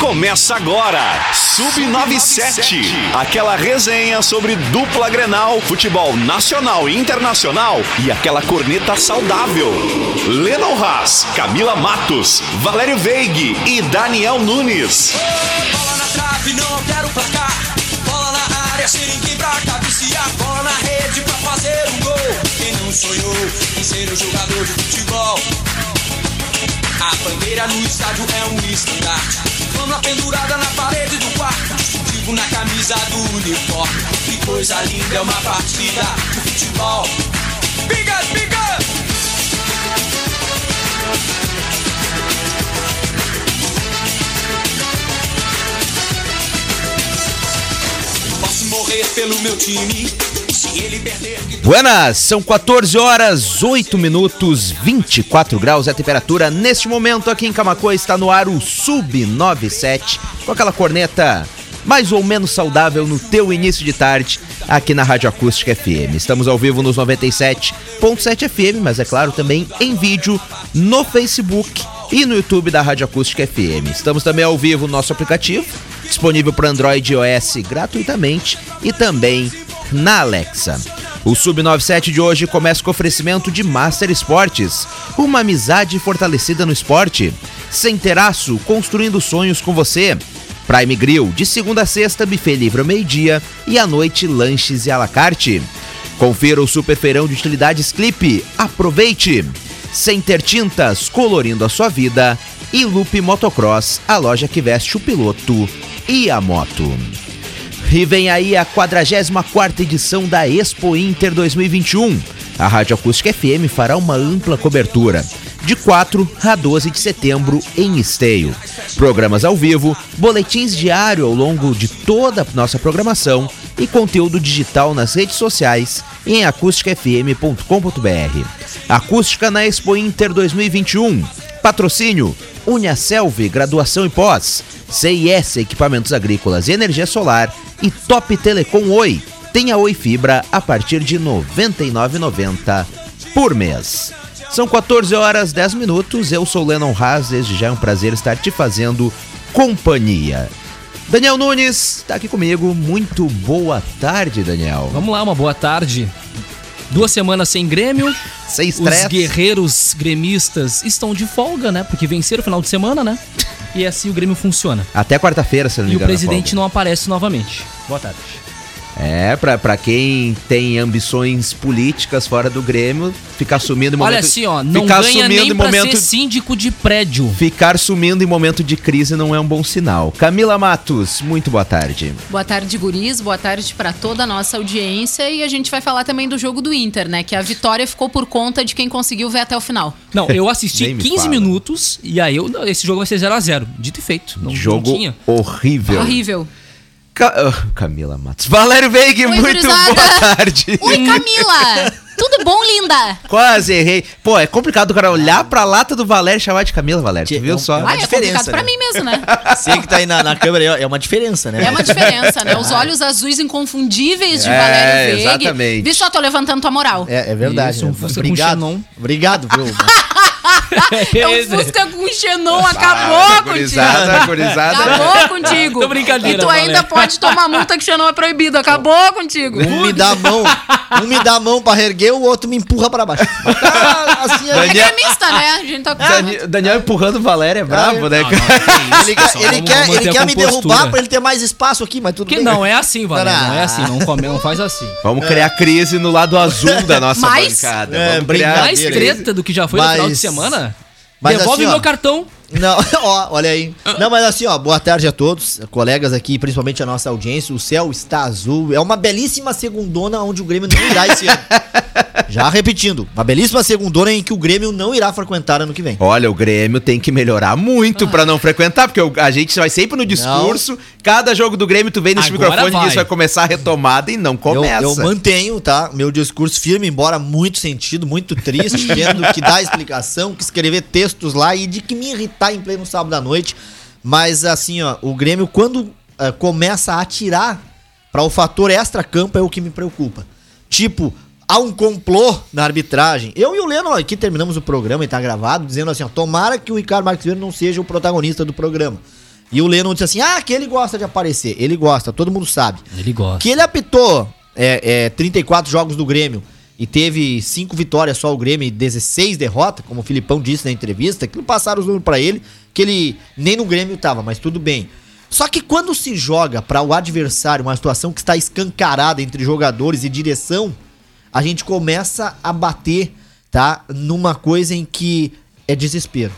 Começa agora, Sub97, aquela resenha sobre dupla Grenal, futebol nacional e internacional e aquela corneta saudável. Lennon Haas, Camila Matos, Valério Veig e Daniel Nunes. Bola na trave, não quero placar. Bola na área, sem ninguém pra cabecear. Bola na rede pra fazer um gol. Quem não sonhou em ser um jogador de futebol? A bandeira no estádio é um estandarte. Flâmula pendurada na parede do quarto. Na camisa do uniforme. Que coisa linda é uma partida de futebol. Biga, biga! Posso morrer pelo meu time. Buenas, são 14 horas, 8 minutos, 24 graus é a temperatura. Neste momento aqui em Camacoa está no ar o Sub97, com aquela corneta mais ou menos saudável no teu início de tarde, aqui na Rádio Acústica FM. Estamos ao vivo nos 97.7 FM, mas é claro também em vídeo no Facebook e no YouTube da Rádio Acústica FM. Estamos também ao vivo no nosso aplicativo, disponível para Android e iOS gratuitamente e também na Alexa. O Sub97 de hoje começa com oferecimento de Master Esportes, uma amizade fortalecida no esporte. Sem teraço, construindo sonhos com você. Prime Grill, de segunda a sexta, buffet livre ao meio-dia e à noite lanches e à la carte. Confira o super feirão de utilidades Clipe. Aproveite! Center Tintas, colorindo a sua vida. E Loop Motocross, a loja que veste o piloto e a moto. E vem aí a 44 edição da Expo Inter 2021. A Rádio Acústica FM fará uma ampla cobertura, de 4 a 12 de setembro em Esteio. Programas ao vivo, boletins diário ao longo de toda a nossa programação e conteúdo digital nas redes sociais e em acústicafm.com.br. Acústica na Expo Inter 2021. Patrocínio Uniaselv, graduação e pós, CIS, equipamentos agrícolas e energia solar e Top Telecom Oi. Tenha Oi Fibra a partir de R$ 99,90 por mês. São 14 horas 10 minutos, eu sou Lennon Haas, desde já é um prazer estar te fazendo companhia. Daniel Nunes está aqui comigo, muito boa tarde, Daniel. Vamos lá, uma boa tarde. Duas semanas sem Grêmio. Sem Os estresse. guerreiros gremistas estão de folga, né? Porque venceram o final de semana, né? E assim o Grêmio funciona. Até quarta-feira, se não me E o engano. presidente não aparece novamente. Boa tarde. É, pra, pra quem tem ambições políticas fora do Grêmio, ficar sumindo em momento... Olha assim, ó, não ficar ganha sumindo nem em momento ser síndico de prédio. Ficar sumindo em momento de crise não é um bom sinal. Camila Matos, muito boa tarde. Boa tarde, guris. Boa tarde para toda a nossa audiência. E a gente vai falar também do jogo do Inter, né? Que a vitória ficou por conta de quem conseguiu ver até o final. Não, eu assisti Nem me 15 fala. minutos e aí eu, esse jogo vai ser 0 a 0 Dito e feito. Não, Jogo não tinha. horrível. Horrível. Ca- ah, Camila Matos. Valério Veig, Oi, muito gurizada. boa tarde. Oi, Camila! Tudo bom, linda? Quase errei. Pô, é complicado o cara olhar pra lata do Valério e chamar de Camila, Valério. Tu viu é um- só? é uma Ah, é diferença, complicado pra né? mim mesmo, né? Você que tá aí na, na câmera é uma diferença, né? É uma diferença, né? Os olhos azuis inconfundíveis de É, Valério Veig. exatamente. Vê só, tô levantando tua moral. É, é verdade. Isso, né? Obrigado. Obrigado, viu? É um Fusca com Xenon, Ah, acabou contigo. gurizada. Acabou contigo. Tô brincadeira, E tu ainda pode tomar multa que Xenon é proibido. Acabou contigo. Um me dá a mão, um me dá a mão pra erguer, o outro me empurra pra baixo. Tá, assim, é- É Daniel- gremista, né? A gente tá Dani- Daniel empurrando o Valério é bravo, né? ele, quer- ele quer, ele me derrubar pra ele ter mais espaço aqui, mas tudo Que bem. não é assim, Valério. Não é Ah. assim. Não, come, não faz assim. Vamos criar crise no lado azul da nossa Mas- bancada. É, Vamos criar... Mais treta do que já foi no final de Mas- semana. mas Devolve assim, ó, meu cartão. Não, ó, olha aí. Não, mas assim, ó, boa tarde a todos, colegas aqui, principalmente a nossa audiência. O céu está azul. É uma belíssima segundona onde o Grêmio não irá esse ano. Já repetindo, uma belíssima segundona em que o Grêmio não irá frequentar ano que vem. Olha, o Grêmio tem que melhorar muito pra não frequentar, porque a gente vai sempre no discurso. Cada jogo do Grêmio, tu vem nesse Agora microfone e vai. diz vai começar a retomada e não Eu, começa. eu mantenho, tá? Meu discurso firme, embora muito sentido, muito triste, tendo que dar explicação, que escrever textos lá e de que me irritar em pleno sábado à noite. Mas assim, ó, o Grêmio, quando eh, começa a atirar para o fator extra-campo, é o que me preocupa. Tipo, há um complô na arbitragem. Eu e o Leno aqui terminamos o programa e tá gravado, dizendo assim, ó, tomara que o Ricardo Marques Vieira não seja o protagonista do programa. E o Lennon disse assim: ah, que ele gosta de aparecer. Ele gosta, todo mundo sabe. Ele gosta. Que ele apitou é, é, 34 jogos do Grêmio e teve 5 vitórias só o Grêmio e 16 derrotas, como o Filipão disse na entrevista, que não passaram os números pra ele, que ele nem no Grêmio tava, mas tudo bem. Só que quando se joga para o adversário uma situação que está escancarada entre jogadores e direção, a gente começa a bater, tá, numa coisa em que é desespero,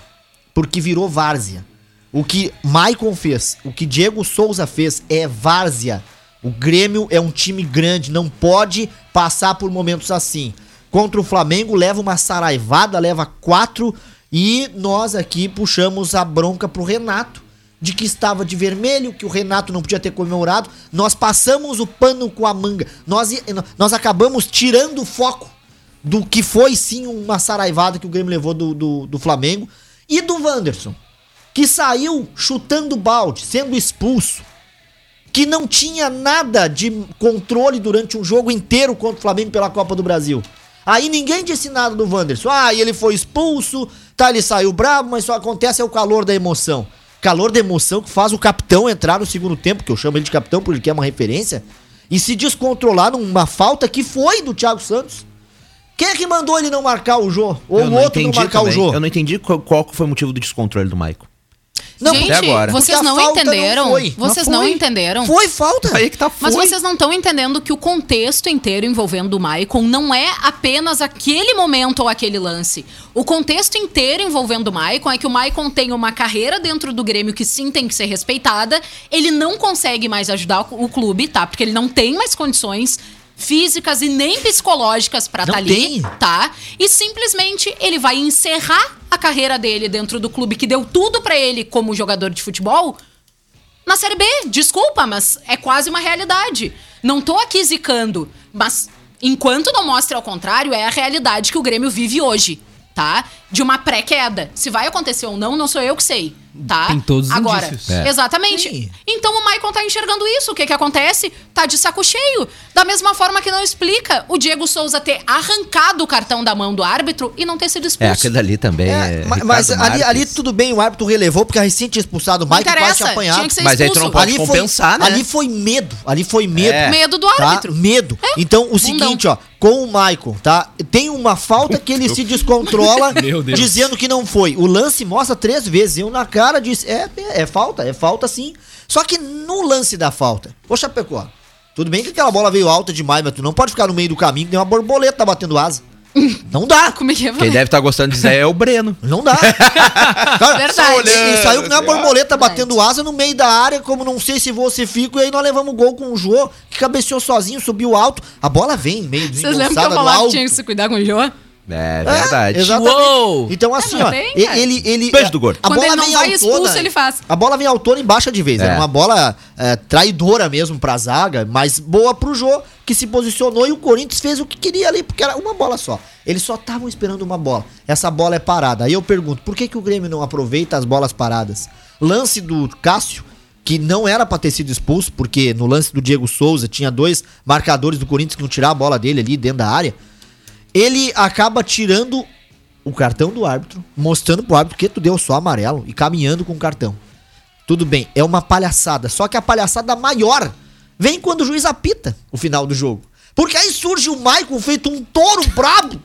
porque virou várzea. O que Maicon fez, o que Diego Souza fez é várzea. O Grêmio é um time grande, não pode passar por momentos assim. Contra o Flamengo, leva uma saraivada, leva quatro, e nós aqui puxamos a bronca pro Renato, de que estava de vermelho, que o Renato não podia ter comemorado. Nós passamos o pano com a manga. Nós, nós acabamos tirando o foco do que foi sim uma saraivada que o Grêmio levou do, do, do Flamengo. E do Wanderson, que saiu chutando balde, sendo expulso que não tinha nada de controle durante um jogo inteiro contra o Flamengo pela Copa do Brasil. Aí ninguém disse nada do Wanderson. Ah, ele foi expulso, tá, ele saiu bravo, mas só acontece é o calor da emoção. Calor da emoção que faz o capitão entrar no segundo tempo, que eu chamo ele de capitão porque ele quer uma referência, e se descontrolar numa falta que foi do Thiago Santos. Quem é que mandou ele não marcar o Jô? Ou Eu o não outro não entendi marcar o também. Jô? Eu não entendi qual, qual foi o motivo do descontrole do Maicon. Não, Gente, agora. vocês não falta não entenderam? foi. vocês Mas não foi. entenderam? Foi falta. Aí que tá Mas foi. vocês não estão entendendo que o contexto inteiro envolvendo o Maicon não é apenas aquele momento ou aquele lance. O contexto inteiro envolvendo o Maicon é que o Maicon tem uma carreira dentro do Grêmio que sim tem que ser respeitada. Ele não consegue mais ajudar o clube, tá? Porque ele não tem mais condições físicas e nem psicológicas pra Não estar ali, tem. tá? E simplesmente ele vai encerrar a carreira dele dentro do clube que deu tudo pra ele como jogador de futebol na Série B. Desculpa, mas é quase uma realidade. Não tô aqui zicando, mas enquanto não mostre ao contrário, é a realidade que o Grêmio vive hoje, tá? De uma pré-queda. Se vai acontecer ou não, não sou eu que sei, tá? Tem todos os Agora, indícios. É. exatamente. Sim. Então o Maicon tá enxergando isso. O que que acontece? Tá de saco cheio. Da mesma forma que não explica o Diego Souza ter arrancado o cartão da mão do árbitro e não ter sido É, expulso. aquele ali também. É, É, mas ali, ali tudo bem, o árbitro relevou porque a recente tinha expulsado o Mike quase tinha apanhado. tinha que ser Mas aí tu não pode compensar, né? Ali foi medo, ali foi medo. É. Medo do Tá? árbitro. Medo. Então, o seguinte, ó, com o Michael, tá? Tem uma falta que ele se descontrola dizendo que não foi. O lance mostra três vezes. Eu na cara disse, é, é, é falta, é falta sim. Só que no lance da falta, ô Chapecó, tudo bem que aquela bola veio alta demais, mas tu não pode ficar no meio do caminho que tem uma borboleta batendo asa. Não dá. Como é que é? Quem deve estar gostando de dizer é o Breno. Não dá. Cara, Verdade. olhando, E saiu com a borboleta batendo asa no meio da área, como não sei se você fica, e aí nós levamos gol com o Jô, que cabeceou sozinho, subiu alto. A bola vem meio Vocês lembram que eu falava que tinha que se cuidar com o Jô? É É, verdade. exatamente. Uou! Então assim, não ó, tem, ele ele Beijo do gordo. A Quando bola ele não vem vai autona, expulso, ele faz. A bola vem autona e baixa de vez. É. Era uma bola é, traidora mesmo pra zaga, mas boa pro Jô, que se posicionou e o Corinthians fez o que queria ali, porque era uma bola só. Eles só estavam esperando uma bola. Essa bola é parada. Aí eu pergunto, por que, que o Grêmio não aproveita as bolas paradas? Lance do Cássio, que não era pra ter sido expulso, porque no lance do Diego Souza tinha dois marcadores do Corinthians que não tiraram a bola dele ali dentro da área. Ele acaba tirando o cartão do árbitro, mostrando pro árbitro que tu deu só amarelo e caminhando com o cartão. Tudo bem, é uma palhaçada. Só que a palhaçada maior vem quando o juiz apita o final do jogo. Porque aí surge o Michael feito um touro brabo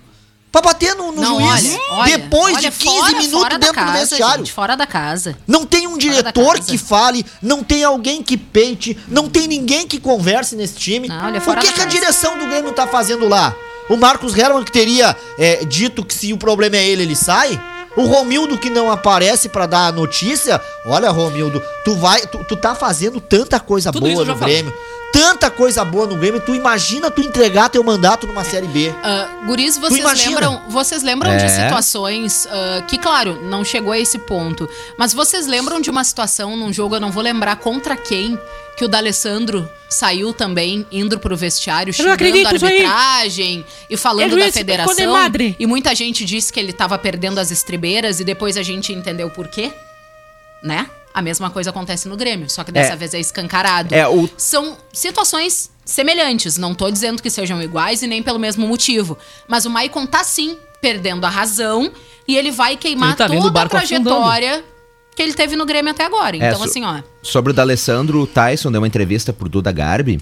pra bater no, no Não, juiz. olha, depois olha, de 15 fora- minutos fora dentro do casa, vestiário. gente, fora da casa. Não tem um diretor que fale, não tem alguém que peite, não tem ninguém que converse nesse time. Não, olha, o que, que a direção do Grêmio tá fazendo lá? O Marcos Herman que teria é, dito que se o problema é ele, ele sai? O Romildo que não aparece pra dar a notícia? Olha, Romildo, tu vai, tu, tu tá fazendo tanta coisa Tudo boa no falei. Tanta coisa boa no Grêmio, tu imagina tu entregar teu mandato numa série B. Ah, guris, vocês lembram, vocês lembram de É. situações ah, que, claro, não chegou a esse ponto, mas vocês lembram de uma situação num jogo, eu não vou lembrar contra quem, que o D'Alessandro saiu também indo pro vestiário xingando a acredito arbitragem e falando Eu da é federação. madre. E muita gente disse que ele tava perdendo as estribeiras e depois a gente entendeu por quê, né? A mesma coisa acontece no Grêmio, só que dessa É. vez é escancarado. É, o- São situações semelhantes, não tô dizendo que sejam iguais e nem pelo mesmo motivo. Mas o Maicon tá sim perdendo a razão e ele vai queimar Ele tá toda a trajetória que ele teve no Grêmio até agora. Então, so- assim, ó. Sobre o D'Alessandro, o Tyson deu uma entrevista pro Duda Garbi,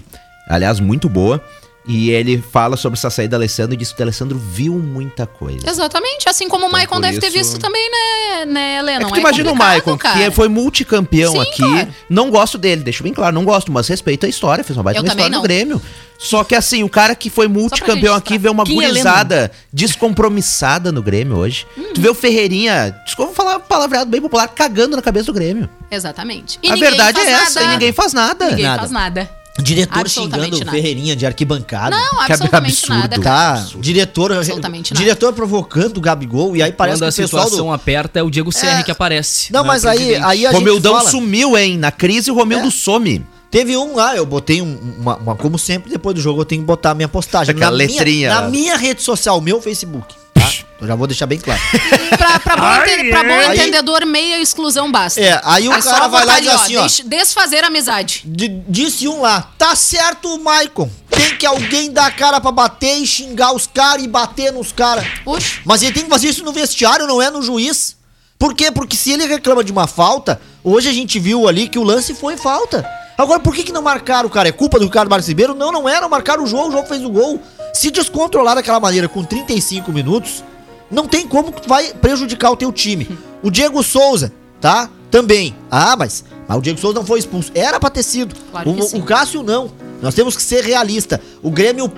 aliás, muito boa. E ele fala sobre essa saída do Alessandro e diz que o D'Alessandro viu muita coisa. Exatamente, assim como o Então, Maicon por deve ter isso- visto também, né, né Helena? É que Não tu imagina o Maicon, cara. que foi multicampeão Sim, aqui. claro. Não gosto dele, deixo bem claro, não gosto, mas respeito a história, fez uma baita uma história no. Grêmio. Só que assim, o cara que foi multicampeão aqui vê uma é gurizada descompromissada no Grêmio hoje. Uhum. Tu vê o Ferreirinha, desculpa falar palavreado bem popular, cagando na cabeça do Grêmio. Exatamente. E a verdade é essa, nada. e ninguém faz nada. Ninguém Nada. faz nada. Diretor xingando o nada. Ferreirinha de arquibancada. Não, Que absolutamente absurdo. nada. Tá, diretor, Absolutamente nada. diretor provocando o Gabigol e aí parece Quando a que o pessoal situação do... aperta, é o Diego Serri que aparece. Não, é mas aí, aí a gente Romildão fala, sumiu, hein? Na crise, o Romildo É. some. Teve um lá, eu botei um- uma, uma- Como sempre, depois do jogo eu tenho que botar a minha postagem. Aquela na letrinha Minha, na minha rede social, meu Facebook. Tá? Eu já vou deixar bem claro. Pra, pra bom, ente- pra bom Aí- entendedor, meia exclusão basta. É, aí o É cara vai lá e diz assim, ó. desfazer a amizade. Disse um lá, tá certo o Maicon. Tem que alguém dar a cara pra bater e xingar os caras e bater nos caras. Puxa. Mas ele tem que fazer isso no vestiário, não é no juiz. Por quê? Porque se ele reclama de uma falta, hoje a gente viu ali que o lance foi falta. Agora, por que, que não marcaram, cara? É culpa do Ricardo Marques Ribeiro? Não, não não marcaram o jogo, o jogo fez o gol. Se descontrolar daquela maneira com 35 minutos, não tem como que vai prejudicar o teu time. O Diego Souza, tá? Também. Ah, mas, mas o Diego Souza não foi expulso. Era pra ter sido. Claro o, o Cássio não. Nós temos que ser realista. O Grêmio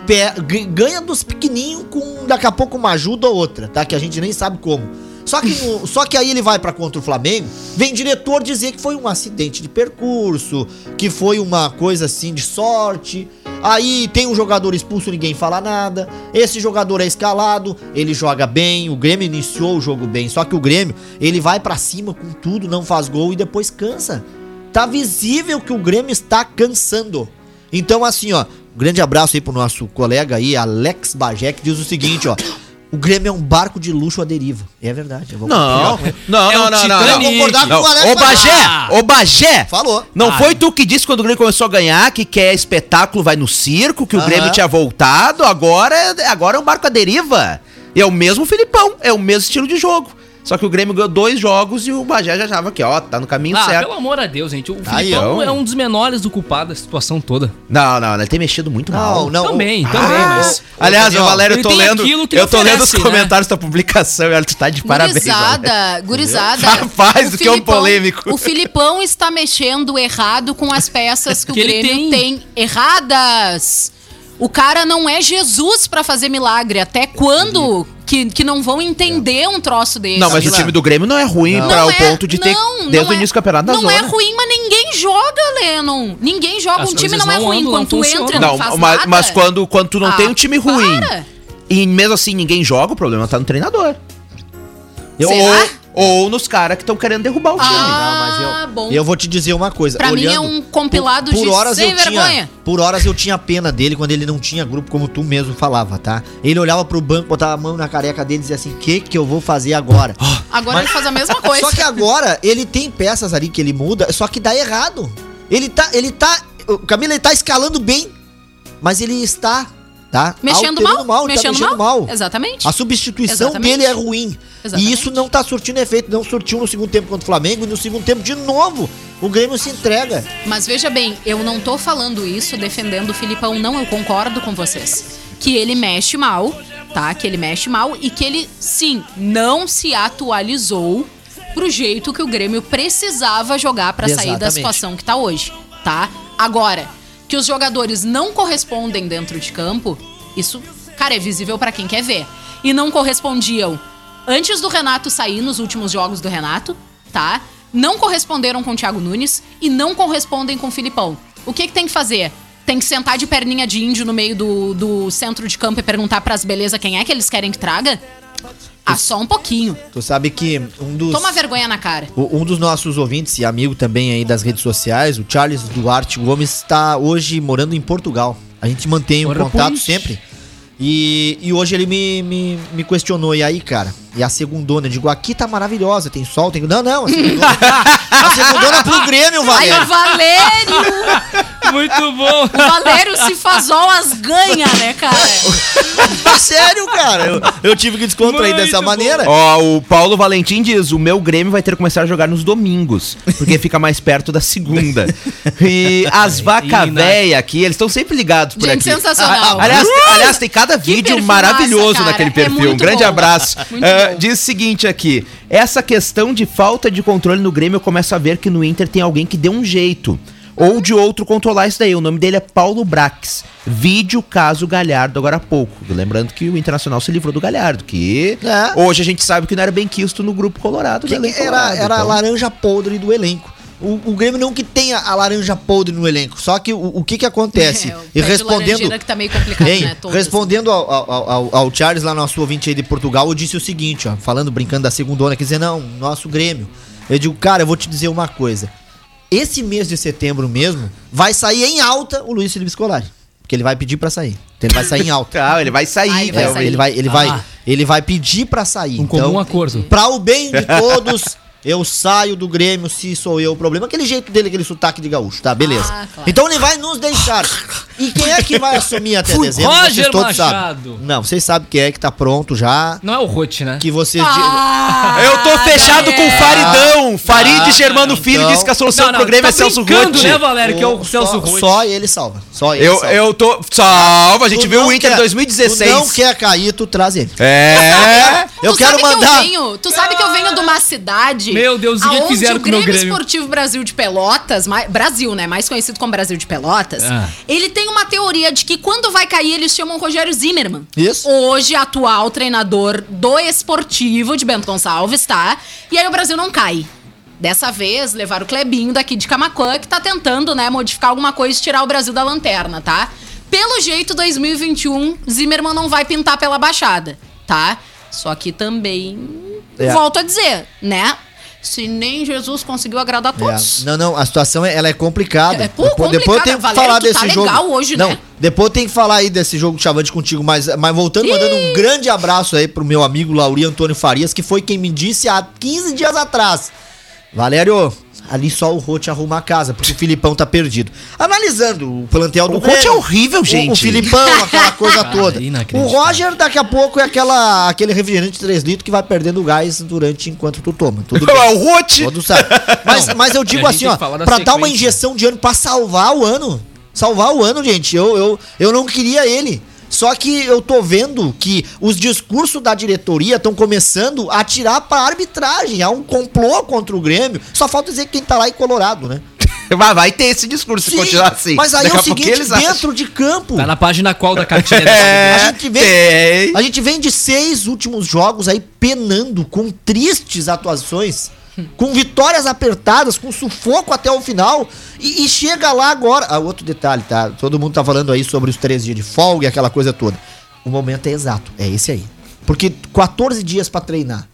ganha dos pequenininhos com daqui a pouco uma ajuda ou outra, tá? Que a gente nem sabe como. Só que, só que aí ele vai pra contra o Flamengo, vem diretor dizer que foi um acidente de percurso, que foi uma coisa assim de sorte. Aí tem um jogador expulso, ninguém fala nada. Esse jogador é escalado, ele joga bem, o Grêmio iniciou o jogo bem. Só que o Grêmio, ele vai pra cima com tudo, não faz gol e depois cansa. Tá visível que o Grêmio está cansando. Então, assim, ó, grande abraço aí pro nosso colega aí, Alex que diz o seguinte, ó. O Grêmio é um barco de luxo à deriva. É verdade. Eu vou Não, ele. não, É não, o não, não, não. concordar Não. com o Alex Ô Bagé. Ô Bagé. Falou. Não Ah, foi tu que disse quando o Grêmio começou a ganhar que quer espetáculo vai no circo, que o Aham. Grêmio tinha voltado, agora, é- agora é um barco à deriva. E é o mesmo Filipão, é o mesmo estilo de jogo. Só que o Grêmio ganhou dois jogos e o Bagé já achava que, ó, tá no caminho Ah, certo. pelo amor a Deus, gente. O Filipão ó. é um dos menores do culpado da situação toda. Não, não, ele tem mexido muito mal. Não, não. Também, o- também, Ah, mas- Aliás, Daniel, o Valério, eu tô lendo, aquilo que ele eu tô lendo os oferece, né? comentários da publicação e olha, tu tá de parabéns. Valério. Gurizada, gurizada. Rapaz, o o que é um polêmico. O Filipão está mexendo errado com as peças que, Que o Grêmio tem. tem. erradas. O cara não é Jesus pra fazer milagre. Até quando que, que não vão entender um troço desse? Não, mas o time do Grêmio não é ruim Não. para Não o é- ponto de ter não, desde não o é- início do campeonato da Não zona. é ruim, mas ninguém joga, Lennon. Ninguém joga. As um time não é ruim. andam, Quando não tu entra, não, Não, faz mas, nada. mas quando, quando tu não Ah, tem um time ruim para. e mesmo assim ninguém joga, o problema tá no treinador. Será? Ou, ou nos caras que estão querendo derrubar o time. Ah, Não, mas eu, bom. eu vou te dizer uma coisa. Pra mim é olhando, um compilado de sem eu vergonha. Tinha, por horas eu tinha pena dele quando ele não tinha grupo, como tu mesmo falava, tá? Ele olhava pro banco, botava a mão na careca dele e dizia assim: o que que eu vou fazer agora? Agora ele faz a mesma coisa. Só que agora ele tem peças ali que ele muda, só que dá errado. Ele tá, ele tá, o Camila ele tá escalando bem, mas ele está, tá? Mexendo alterando mal, ele mexendo tá mexendo mal. Exatamente. A substituição Exatamente. dele é ruim. Exatamente. E isso não tá surtindo efeito. Não surtiu no segundo tempo contra o Flamengo e no segundo tempo de novo. O Grêmio se entrega. Mas veja bem, eu não tô falando isso defendendo o Filipão, não, eu concordo com vocês. Que ele mexe mal, tá? Que ele mexe mal e que ele, sim, não se atualizou pro jeito que o Grêmio precisava jogar pra sair da situação que tá hoje, tá? Agora, que os jogadores não correspondem dentro de campo, isso, cara, é visível pra quem quer ver. E não correspondiam antes do Renato sair nos últimos jogos do Renato, tá? Não corresponderam com o Thiago Nunes e não correspondem com o Filipão. O que, que tem que fazer? Tem que sentar de perninha de índio no meio do, do centro de campo e perguntar pras beleza quem é que eles querem que traga? Ah, só um pouquinho. Tu sabe que um dos. Toma vergonha na cara. O- Um dos nossos ouvintes e amigo também aí das redes sociais, o Charles Duarte Gomes, está hoje morando em Portugal. A gente mantém o Ora, contato sempre. E, e hoje ele me, me, me questionou, e aí, cara? E a segundona? Eu digo, aqui tá maravilhosa, tem sol, tem. Não, não, a segundona, a segundona é pro Grêmio, Ai, o Valério. Valério! Muito bom. O Valério se fazolas ganha, né, cara? Mas sério, cara. Eu, eu tive que descontrair Muito dessa bom. maneira. Ó, o Paulo Valentim diz: o meu Grêmio vai ter que começar a jogar nos domingos, porque fica mais perto da segunda. E as vaca véia aqui, eles estão sempre ligados por Gente, aqui. sensacional. Aliás, aliás, tem cada vídeo maravilhoso massa, naquele É perfil. um muito grande bom. abraço. Muito Ah, diz o seguinte aqui: essa questão de falta de controle no Grêmio, eu começo a ver que no Inter tem alguém que deu um jeito. Ou de outro controlar isso daí. O nome dele é Paulo Brax. Vídeo caso Galhardo agora há pouco. Lembrando que o Internacional se livrou do Galhardo, que É. hoje a gente sabe que não era bem quisto no grupo colorado. do Que era, colorado, era a então. laranja podre do elenco. O, o Grêmio não que tenha a laranja podre no elenco. Só que o, o que que acontece? É, e respondendo. que tá meio complicado, Hein, né? Todos, respondendo ao, ao, ao- ao Charles, lá nosso ouvinte aí de Portugal, eu disse o seguinte, ó, falando, brincando da segundona, quer dizer, não, nosso Grêmio. Eu digo, cara, eu vou te dizer uma coisa. Esse mês de setembro mesmo, vai sair em alta o Luiz Felipe Scolari. Porque ele vai pedir pra sair. Então ele vai sair em alta. Ah, ele vai sair, Ah, ele vai né? É, sair. ele vai, ele Ah. vai, ele vai pedir pra sair. Um comum acordo. Pra o bem de todos, eu saio do Grêmio se sou eu o problema. Aquele jeito dele, aquele sotaque de gaúcho, tá? Beleza. Ah, claro. Então ele vai nos deixar. E quem é que vai assumir até Fui dezembro? Roger todos Machado. sabem. Não, vocês sabem quem é que tá pronto já. Não é o Rote, né? Que vocês. Ah, Eu tô fechado com o Faridão. Farid Germano Filho então- disse que a solução pro Grêmio tá é Celso Rotti. né, Valério? Que é o Só- Celso Rotti. Só ele salva. Só ele Eu, salva. eu tô. Salva, a gente Tu viu não o Inter quer- 2016. Tu não quer cair, tu traz ele. É. Eu tu quero sabe mandar. Que eu venho, tu sabe que eu venho de uma cidade. Meu Deus, o que aonde fizeram o com o Grêmio Grêmio? Esportivo Brasil de Pelotas, Brasil, né? Mais conhecido como Brasil de Pelotas. Ah. Ele tem uma teoria de que quando vai cair, eles chamam Rogério Zimmermann. Isso. Hoje, atual treinador do esportivo de Bento Gonçalves, tá? E aí o Brasil não cai. Dessa vez, levaram o Clebinho daqui de Camacuã, que tá tentando, né, modificar alguma coisa e tirar o Brasil da lanterna, tá? Pelo jeito, 2021, Zimmermann não vai pintar pela Baixada, tá? Só que também, É. volto a dizer, né? Se nem Jesus conseguiu agradar a É, todos. Não, não, a situação é, ela é complicada. É, pô, depois, depois eu tenho que falar tu desse tá jogo. hoje, não, né? depois eu tenho que falar aí desse jogo chavante contigo, mas, mas voltando, mandando um grande abraço aí pro meu amigo Lauri Antônio Farias, que foi quem me disse há 15 dias atrás. Valério, ali só o Rote arruma a casa, porque o Filipão tá perdido. Analisando o plantel do O Rote Grêmio, é horrível, o- gente. O, Filipão, aquela coisa Cara, toda. O. Roger, daqui a pouco, é aquela, aquele refrigerante de 3 litros que vai perdendo gás durante enquanto tu toma. Tudo bem. É o Rote. Todos sabem. Mas, mas eu digo assim, ó, pra dar uma sequência. injeção de ano, pra salvar o ano. Salvar o ano, gente. Eu, eu, eu não queria ele. Só que eu tô vendo que os discursos da diretoria estão começando a tirar pra arbitragem. Há um complô contra o Grêmio. Só falta dizer que quem tá lá é colorado, né? Vai, vai ter esse discurso se continuar assim. Mas aí Daqui é o seguinte, eles acham. dentro de campo. Tá na página qual da cartinha? É, A gente vem- tem. A gente vem de seis últimos jogos aí penando com tristes atuações, com vitórias apertadas, com sufoco até o final. E, e chega lá agora. Ah, outro detalhe, tá? Todo mundo tá falando aí sobre os três dias de folga e aquela coisa toda. O momento é exato, é esse aí. Porque 14 dias pra treinar,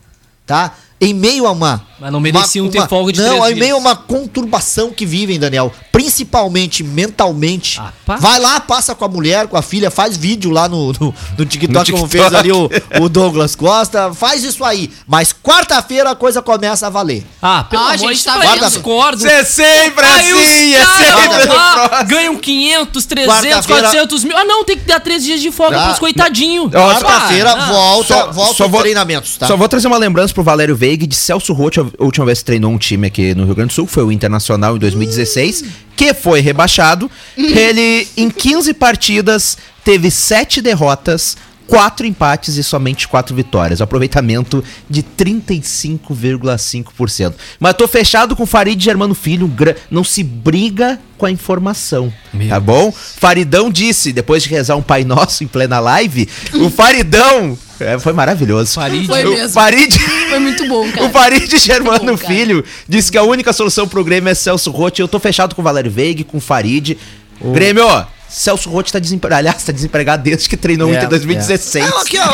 tá? Em meio a uma. Mas não mereciam uma- ter uma- folga de Não, três em meio uma conturbação que vivem, Daniel. Principalmente mentalmente. Ah. Vai lá, passa com a mulher, com a filha, faz vídeo lá no, no, no TikTok, No como TikTok. fez ali o, o Douglas Costa. Faz isso aí. Mas quarta-feira a coisa começa a valer. Ah, pelo Ah, amor gente, de tá Deus, discordo. Você é sempre Aí assim, é sempre lá ganham 500, 300, Quarta-feira- 400 mil. Ah, não, tem que dar 13 dias de folga Tá. pros coitadinhos. Quarta-feira Ah, volta, Só- volta só os vou- treinamentos, tá? Só vou trazer uma lembrança pro Valério Veiga de Celso Roth, a última vez que treinou um time aqui no Rio Grande do Sul, foi o Internacional em 2016, que foi rebaixado. Ele, em 15 partidas, teve 7 derrotas, 4 empates e somente 4 vitórias. Aproveitamento de 35,5%. Mas tô fechado com o Farid Germano Filho, não se briga com a informação, tá bom? Faridão disse, depois de rezar um Pai Nosso em plena live, o Faridão... é, foi maravilhoso. Farid. Foi O mesmo. Farid... Foi muito bom, cara. O Farid Germano bom. Filho disse que a única solução pro Grêmio é Celso Rotti. Eu tô fechado com o Valério Veiga, com o Farid. Grêmio, ó, Celso Rotti tá desempregado. Aliás, tá desempregado desde que treinou o É, Inter 2016. É, aqui, ó,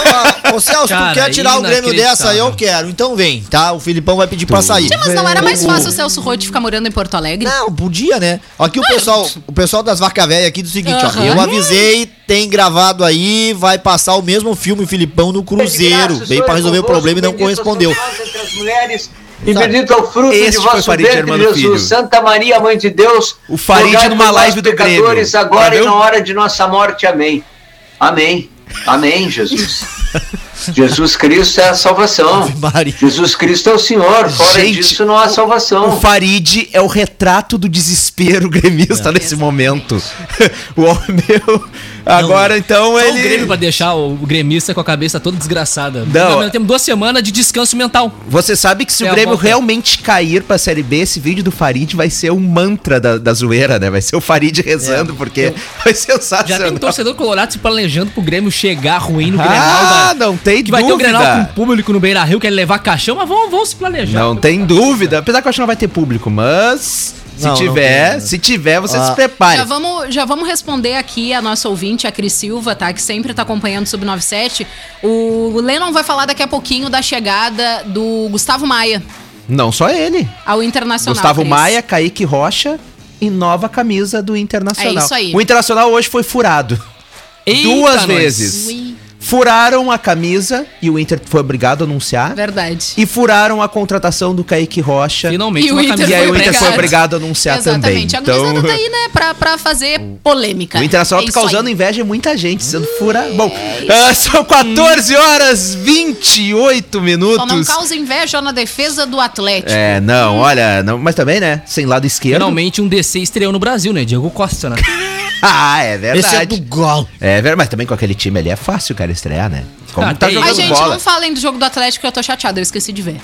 ó, ô Celso, Cara, tu quer tirar o Grêmio dessa? Eu quero. Então vem, tá? O Filipão vai pedir pra sair. Tia, mas não era mais fácil o Celso Rotti ficar morando em Porto Alegre? Não, podia, né? Aqui o pessoal, o pessoal das Vaca Véia aqui do seguinte, ó. Aham. Eu avisei, tem gravado aí, vai passar o mesmo filme Filipão no Cruzeiro. Veio pra resolver o problema e não correspondeu. Entre as mulheres Sabe? bendito é o fruto de vosso ventre, Jesus. Filho. Santa Maria, Mãe de Deus. O Farid numa live do Grêmio. agora Entendeu? e na hora de nossa morte. Amém. Amém. Amém, Jesus. Jesus Cristo é a salvação. Jesus Cristo é o Senhor. Fora Gente, disso não há salvação. O Farid é o retrato do desespero gremista nesse momento. o homem, meu. Agora, então, Só ele. o Grêmio pra deixar o gremista com a cabeça toda desgraçada. Não. Nós temos duas semanas de descanso mental. Você sabe que se É o Grêmio realmente cair pra Série B, esse vídeo do Farid vai ser um mantra da, da zoeira, né? Vai ser o Farid rezando, porque vai ser Já sensacional. tem um torcedor colorado se planejando pro Grêmio chegar ruim no Ah, Grenal. da- não tem que vai ter o dúvida. Grenal com público no Beira Rio, quer levar caixão, mas vão, vão se planejar. Não tem dúvida. Apesar que eu acho que não vai ter público, mas se Não, não tiver, tem, né? se tiver, você Ah, se prepare. Já vamos, já vamos responder aqui a nossa ouvinte, a Cris Silva, tá? Que sempre tá acompanhando o Sub-97. O Lennon vai falar daqui a pouquinho da chegada do Gustavo Maia Não só ele. ao Internacional. Gustavo Cris. Maia, Kaique Rocha e nova camisa do Internacional. É isso aí. O Internacional hoje foi furado. Eita, Duas nós. vezes. Ui, Furaram a camisa e o Inter foi obrigado a anunciar. verdade. E furaram a contratação do Kaique Rocha. Finalmente E o uma Inter E aí o Inter foi obrigado. a anunciar Exatamente. também. A gurizada Então, tá aí, né, pra, pra fazer polêmica. o Internacional É tá causando aí. inveja em muita gente, sendo furado. Bom, ah, são 14 horas 28 minutos. Só não causa inveja na defesa do Atlético. É, não, olha, não, mas também, né? Sem lado esquerdo. Finalmente um DC estreou no Brasil, né? Diego Costa, né? Ah, é verdade. Esse é do gol. É verdade, mas também com aquele time ali é fácil, cara, estrear, né? Como Ah, tá jogando Ai, gente, bola. não falem do jogo do Atlético que eu tô chateada, eu esqueci de ver.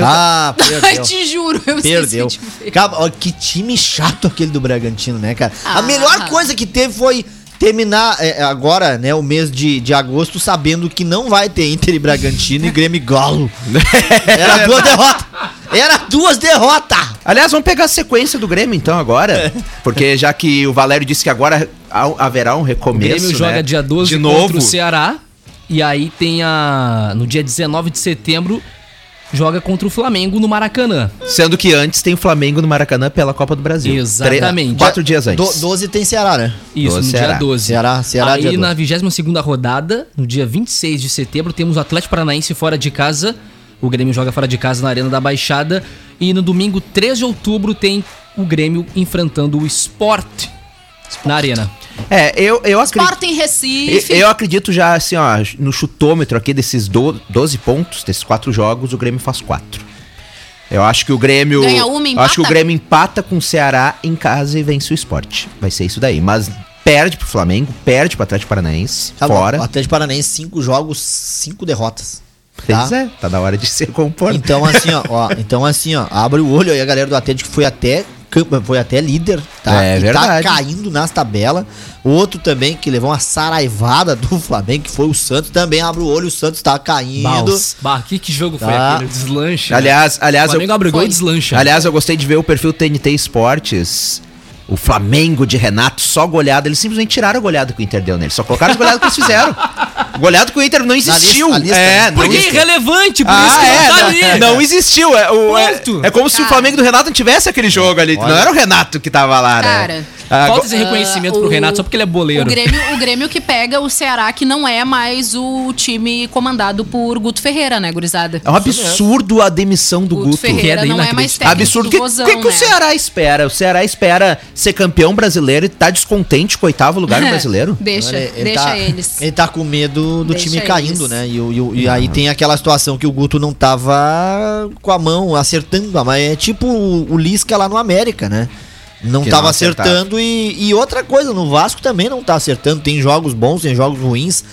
Ah, Ai, perdeu. te juro, eu Perdeu. esqueci de ver. Cara, ó, que time chato aquele do Bragantino, né, cara? A Ah. melhor coisa que teve foi terminar é, agora, né, o mês de, de agosto, sabendo que não vai ter Inter e Bragantino e Grêmio e Galo. Era duas derrotas. Era duas derrotas. Aliás, vamos pegar a sequência do Grêmio então agora. Porque já que o Valério disse que agora haverá um O recomeço. Grêmio joga né? dia 12 de contra novo. o Ceará. E aí tem a. No dia 19 de setembro, joga contra o Flamengo no Maracanã. Sendo que antes tem o Flamengo no Maracanã pela Copa do Brasil. Exatamente. Tre- Quatro dias antes. Do, 12 tem Ceará, né? Isso, no Ceará. dia 12. Ceará, Ceará, Aí dia na 12. 22 rodada, no dia 26 de setembro, temos o Atlético Paranaense fora de casa. O Grêmio joga fora de casa na Arena da Baixada. E no domingo 3 de outubro tem o Grêmio enfrentando o Sport na Arena. É, eu, eu acredito. Sporting Recife. Eu, eu acredito já, assim, ó, no chutômetro aqui desses do, 12 pontos, desses quatro jogos, o Grêmio faz quatro. Eu acho que o Grêmio. Ganha uma, eu Acho que o empata? Grêmio empata com o Ceará em casa e vence o esporte. Vai ser isso daí. Mas perde pro Flamengo, perde pro Atlético Paranaense, Sabe, fora. O Atlético Paranaense, cinco jogos, cinco derrotas. Tá? Pois é, tá na hora de se compor. Então assim, ó, ó, então assim, ó, abre o olho aí a galera do Atlético foi até foi até líder, tá? É e verdade. tá caindo nas tabelas. Outro também que levou uma saraivada do Flamengo, que foi o Santos, também abre o olho, o Santos tá caindo. Baus. Bah, que, que jogo foi Tá. aquele? Deslancha. Aliás, aliás, o Flamengo abre gol e Foi. deslancha. Aliás, eu gostei de ver o perfil TNT Esportes. O Flamengo de Renato, só goleada. Eles simplesmente tiraram a goleada que o Inter deu nele. Só colocaram as goleadas que eles fizeram. Goleada que o Inter não existiu. lista- a lista, é, né? não Porque é existiu. irrelevante, por isso Ah, que é, não tá ali. não existiu. É, o- é- é como se o Cara. Flamengo do Renato não tivesse aquele jogo ali. Não era o Renato que tava lá, né? Cara, Falta go- esse reconhecimento Ah, pro o- Renato só porque ele é boleiro. O Grêmio, o Grêmio que pega o Ceará, que não é mais o time comandado por Guto Ferreira, né, gurizada? É um absurdo a demissão do Guto Guto. Ferreira Que é não é mais técnico Absurdo. O que, Vozão, que, que o né? Ceará espera? O Ceará espera ser campeão brasileiro e tá descontente com o oitavo lugar no brasileiro? Deixa, Ele- ele deixa tá- eles. Ele tá com medo do Deixa time caindo, eles. né? E, o- e o- e aí tem aquela situação que o Guto não tava com a mão acertando, mas é tipo o, o Lisca lá no América, né? Não Que tava não acertava. acertando e, e outra coisa, no Vasco também não tá acertando. Tem jogos bons, tem jogos ruins.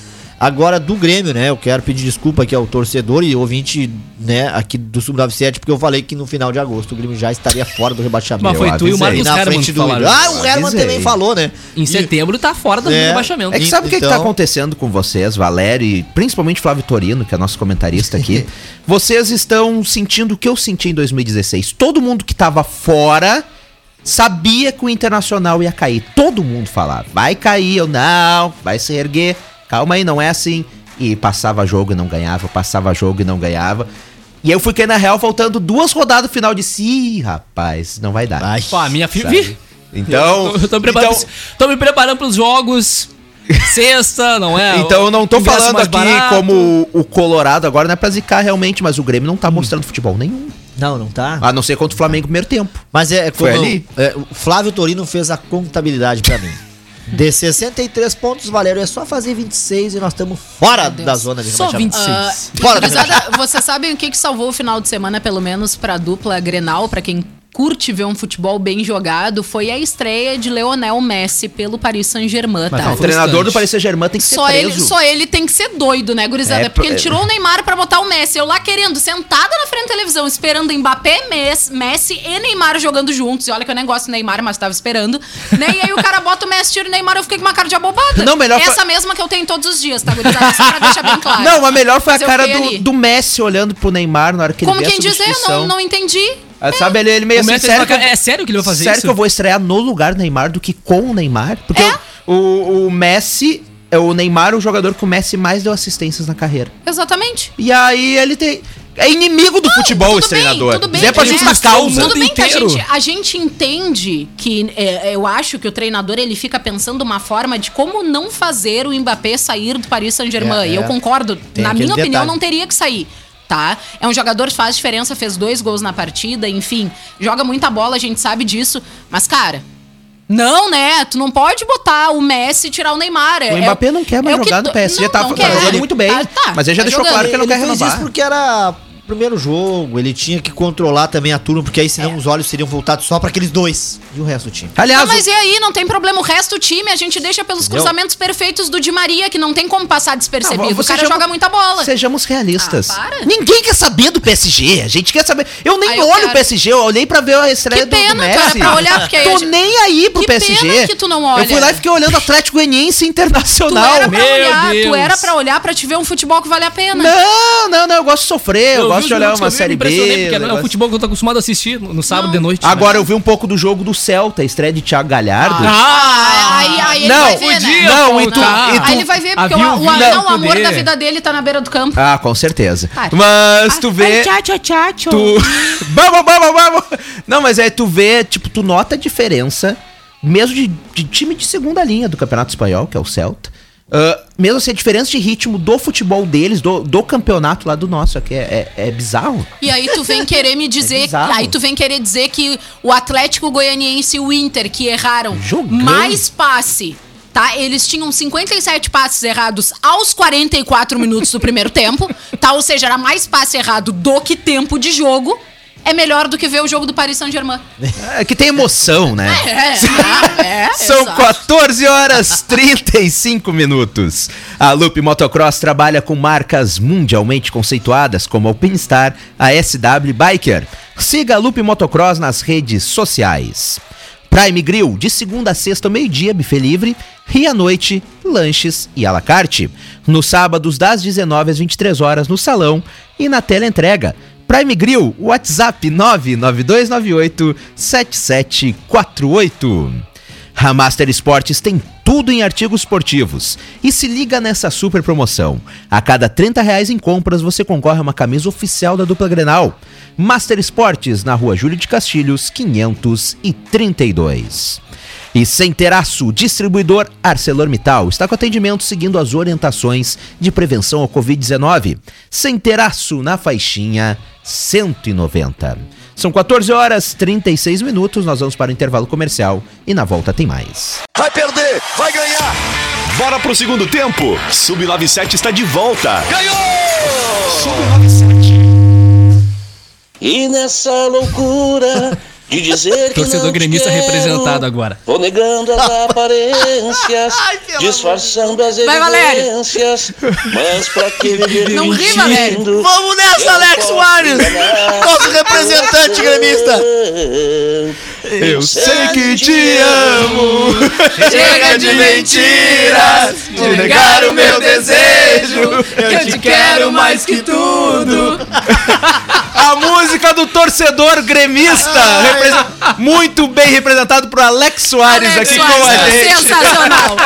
Agora do Grêmio, né? Eu quero pedir desculpa aqui ao torcedor e ouvinte, né, aqui do Sub-97, porque eu falei que no final de agosto o Grêmio já estaria fora do rebaixamento. Mas foi Eu tu e o. Marcos na Hermann frente que do falaram. Ah, o Herman também falou, né? Em E- setembro tá fora do É. rebaixamento. É que sabe o que, que tá Então- acontecendo com vocês, Valério, e principalmente Flávio Torino, que é nosso comentarista aqui? vocês estão sentindo o que eu senti em 2016. Todo mundo que tava fora sabia que o Internacional ia cair. Todo mundo falava, vai cair, eu não, vai se erguer. Calma aí, não é assim. E passava jogo e não ganhava, passava jogo e não ganhava. E eu fui cair na real faltando duas rodadas final de si, rapaz, não vai dar. Ai, Pô, a minha filha. Então, eu, tô, eu tô, preparando, então- tô me preparando pros jogos. Sexta, não é? Então eu não tô falando aqui barato. como o Colorado agora não é pra zicar realmente, mas o Grêmio não tá mostrando futebol nenhum. Não, não tá. A não ser contra o Flamengo no primeiro tempo. Mas é, é Foi ali? é, o Flávio Torino fez a contabilidade pra mim. De 63 pontos, Valério, é só fazer 26 e nós estamos fora da zona de Só rebaixamento. 26. Ah, Fora do gurizada, vocês sabem o que, que salvou o final de semana, pelo menos pra dupla Grenal, pra quem curte ver um futebol bem jogado, foi a estreia de Leonel Messi pelo Paris Saint-Germain, Mas tá? O treinador do. Paris Saint-Germain tem que ser Só ele, só ele tem que ser doido, né, gurizada? É, porque ele é. tirou o Neymar pra botar o Messi. Eu lá querendo, sentada na frente da televisão, esperando Mbappé, Messi, e Neymar jogando juntos. E olha que eu nem gosto do Neymar, mas tava esperando. Né? E aí o cara bota o Messi, tira o Neymar, eu fiquei com uma cara de abobada. Não, melhor Essa foi- mesma que eu tenho todos os dias, tá, gurizada? Só pra deixar bem claro. Não, mas melhor foi a Mas eu cara do, do Messi olhando pro Neymar na hora que Como ele vê quem a dizer, substituição. não, não entendi. Ah, Sabe, ele, ele meio O assim, sério, que eu- é sério que ele vai fazer sério isso? que eu vou estrear no lugar do Neymar do que com o Neymar? Porque É? o, o Messi, é o Neymar é o jogador que o Messi mais deu assistências na carreira. Exatamente. E aí ele tem... É inimigo do futebol tudo esse treinador. Bem, tudo bem, Zé pra justa né, causa. Tudo bem que a inteiro. gente, a gente entende que é, eu acho que o treinador ele fica pensando uma forma de como não fazer o Mbappé sair do Paris Saint-Germain. É, e eu é. concordo, Tem na minha opinião, detalhe. não teria que sair. Tá? É um jogador que faz diferença, fez dois gols na partida, enfim, joga muita bola, a gente sabe disso. Mas, cara, não, né? Tu não pode botar o Messi e tirar o Neymar. É- O é Mbappé não quer mais é o que jogar no PSG, não, tá- não tá jogando muito bem, Ah, tá, mas ele já tá deixou jogando. claro que ele não quer fez renovar. isso porque era primeiro jogo, ele tinha que controlar também a turma, porque aí senão os olhos seriam voltados só pra aqueles dois e o resto do time. Aliás, Não, mas e aí, não tem problema. O resto do time a gente deixa pelos Entendeu? cruzamentos perfeitos do Di Maria, que não tem como passar despercebido. Não, o cara sejamos- joga muita bola. Sejamos realistas. Ah, para. Ninguém quer saber do PSG. A gente quer saber. Eu nem Ah, eu olho quero. o PSG, eu olhei pra ver a estreia Que do, do pena, Messi. cara, pra olhar, porque aí Tô gente- nem aí pro Que PSG. pena que tu não olha. Eu fui lá e fiquei olhando Atlético Goianiense Tu Internacional. era pra Meu olhar, tu Deus. era pra olhar pra te ver um futebol que vale a pena. Não, não, não, eu gosto de sofrer, eu, vi gosto os de olhar uma série B. Porque é o futebol que eu tô acostumado a assistir no, no sábado de noite. Agora eu vi um pouco do jogo do Celta, a estreia de Thiago Galhardo. Ah, aí, aí ele Não, vai ver, né? Não, e tu- faltar. e tu- Aí ele vai ver, porque o, o, não, o amor da vida dele tá na beira do campo. Ah, com certeza. Para. Mas tu vê. Tu. vamos, vamos, vamos! Não, mas aí tu vê, tipo, tu nota a diferença, mesmo de, de time de segunda linha do Campeonato Espanhol, que é o Celta. Ah, mesmo assim, a diferença de ritmo do futebol deles, do, do campeonato lá do nosso aqui, é, é, é bizarro. E aí tu vem querer me dizer, bizarro. aí tu vem querer dizer que o Atlético Goianiense e o Inter que erraram Jogando. mais passe, tá? Eles tinham 57 passes errados aos 44 minutos do primeiro tempo, tá? Ou seja, era mais passe errado do que tempo de jogo. É melhor do que ver o jogo do Paris Saint-Germain. É que tem emoção, né? É, é, São exato. 14 horas 35 minutos. A Loop Motocross trabalha com marcas mundialmente conceituadas como a Alpinstar, a SW Biker. Siga a Loop Motocross nas redes sociais. Prime Grill, de segunda a sexta meio-dia, buffet livre, e à noite, lanches e à la carte. Nos sábados, das 19 às 23 horas, no salão e na tela entrega. Prime Grill, WhatsApp 99298 7748. A Master Esportes tem tudo em artigos esportivos. E se liga nessa super promoção. A cada 30 reais em compras, você concorre a uma camisa oficial da dupla Grenal. Master Esportes, na rua Júlio de Castilhos, 532. E sem teraço, distribuidor ArcelorMittal está com atendimento seguindo as orientações de prevenção ao Covid-19. Sem teraço na faixinha 190. São 14 horas 36 minutos, nós vamos para o intervalo comercial e na volta tem mais. Vai perder, vai ganhar. Bora pro segundo tempo. Sub-97 está de volta. Ganhou! Sub-97. E nessa loucura de dizer que Torcedor não te gremista quero, representado agora. Vou negando as aparências, disfarçando as Vai, evidências. Mas pra que viver Não ri, mentindo? Valério. Vamos nessa, Eu Alex posso Soares! Nosso representante gremista! Eu sei que te amo. Chega de mentiras, de negar o meu desejo. Eu te quero mais que tudo. A música do torcedor gremista, represen- muito bem representado por Alex Soares Alex aqui Soares, com a gente. Sensacional.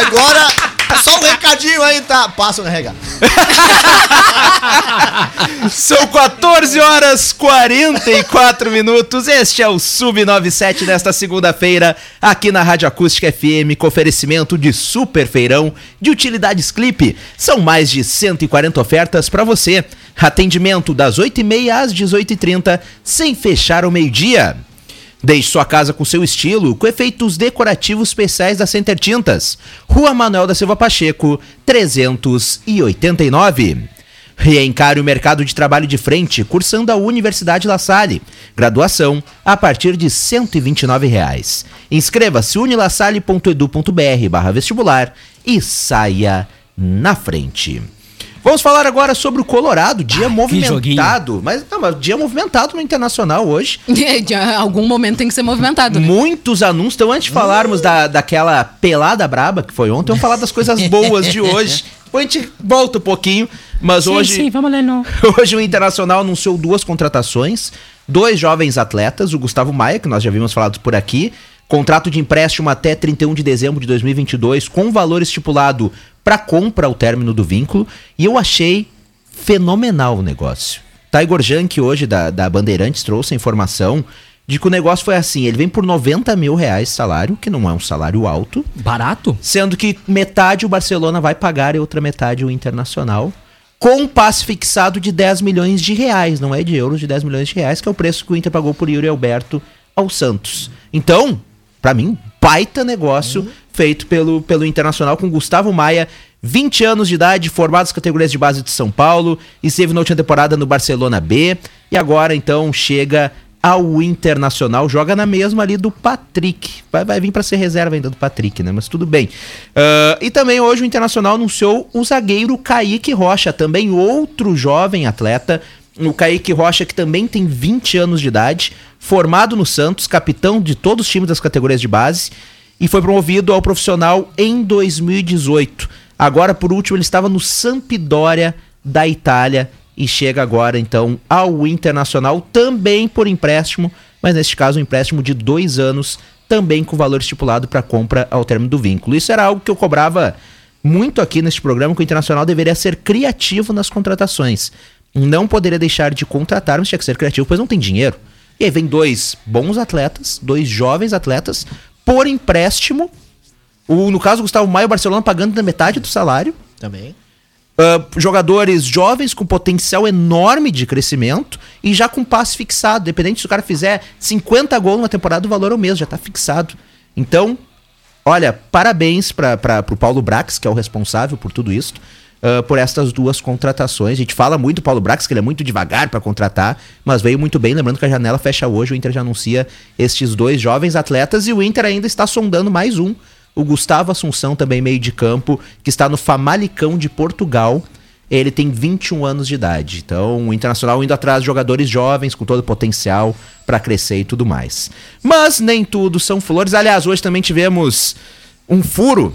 Agora, Só um recadinho aí, tá? Passa o carregar. São 14 horas 44 minutos. Este é o Sub97 desta segunda-feira, aqui na Rádio Acústica FM, com oferecimento de super feirão de utilidades Clipe. São mais de 140 ofertas para você. Atendimento das 8h30 às 18h30, sem fechar ao meio-dia. Deixe sua casa com seu estilo, com efeitos decorativos especiais da Center Tintas. Rua Manuel da Silva Pacheco, 389. Reencare o mercado de trabalho de frente, cursando a Universidade La Salle. Graduação a partir de 129 reais. Inscreva-se unilasalle.edu.br barra vestibular e saia na frente. Vamos falar agora sobre o Colorado, dia movimentado. Mas, não, mas dia movimentado no Internacional hoje. Algum momento tem que ser movimentado, né? Muitos anúncios. Então, antes de falarmos da, daquela pelada braba que foi ontem, vamos falar das coisas boas de hoje. Depois a gente volta um pouquinho. Mas hoje. Sim, vamos lá, não. Hoje o Internacional anunciou duas contratações. Dois jovens atletas, o Gustavo Maia, que nós já vimos falado por aqui. Contrato de empréstimo até 31 de dezembro de 2022, com valor estipulado para compra ao término do vínculo. E eu achei fenomenal o negócio. Tiger Junk, hoje da, da Bandeirantes, trouxe a informação de que o negócio foi assim: ele vem por 90 mil reais salário, que não é um salário alto, Barato? sendo que metade o Barcelona vai pagar e outra metade o Internacional, com um passe fixado de 10 milhões de reais, não é de euros, de 10 milhões de reais, que é o preço que o Inter pagou por Yuri Alberto ao Santos. Então, pra mim, baita negócio feito pelo, pelo Internacional com Gustavo Maia, 20 anos de idade, formado nas categorias de base de São Paulo, esteve na última temporada no Barcelona B, e agora então chega ao Internacional, joga na mesma ali do Patrick. Vai, vai vir pra ser reserva ainda do Patrick, né? Mas tudo bem. Ah, e também hoje o Internacional anunciou o zagueiro Kaique Rocha, também outro jovem atleta. O Kaique Rocha, que também tem 20 anos de idade, formado no Santos, capitão de todos os times das categorias de base, e foi promovido ao profissional em 2018. Agora, por último, ele estava no Sampdoria da Itália e chega agora, então, ao Internacional, também por empréstimo, mas neste caso, um empréstimo de dois anos, também com valor estipulado para compra ao término do vínculo. Isso era algo que eu cobrava muito aqui neste programa, que o Internacional deveria ser criativo nas contratações. Não poderia deixar de contratar, mas tinha que ser criativo, pois não tem dinheiro. E aí vem dois bons atletas, dois jovens atletas, por empréstimo. O, no caso, Gustavo Maia, o Barcelona pagando na metade do salário. Também. Ah, jogadores jovens com potencial enorme de crescimento e já com passe fixado. Dependente se o cara fizer 50 gols na temporada, o valor é o mesmo, já tá fixado. Então, olha, parabéns para o Paulo Brax, que é o responsável por tudo isso, ah, por estas duas contratações. A gente fala muito do Paulo Brax, que ele é muito devagar para contratar, mas veio muito bem. Lembrando que a janela fecha hoje, o Inter já anuncia estes dois jovens atletas e o Inter ainda está sondando mais um o Gustavo Assunção, também meio de campo, que está no Famalicão de Portugal. Ele tem 21 anos de idade. Então, o Internacional indo atrás de jogadores jovens com todo o potencial para crescer e tudo mais. Mas nem tudo são flores. Aliás, hoje também tivemos um furo.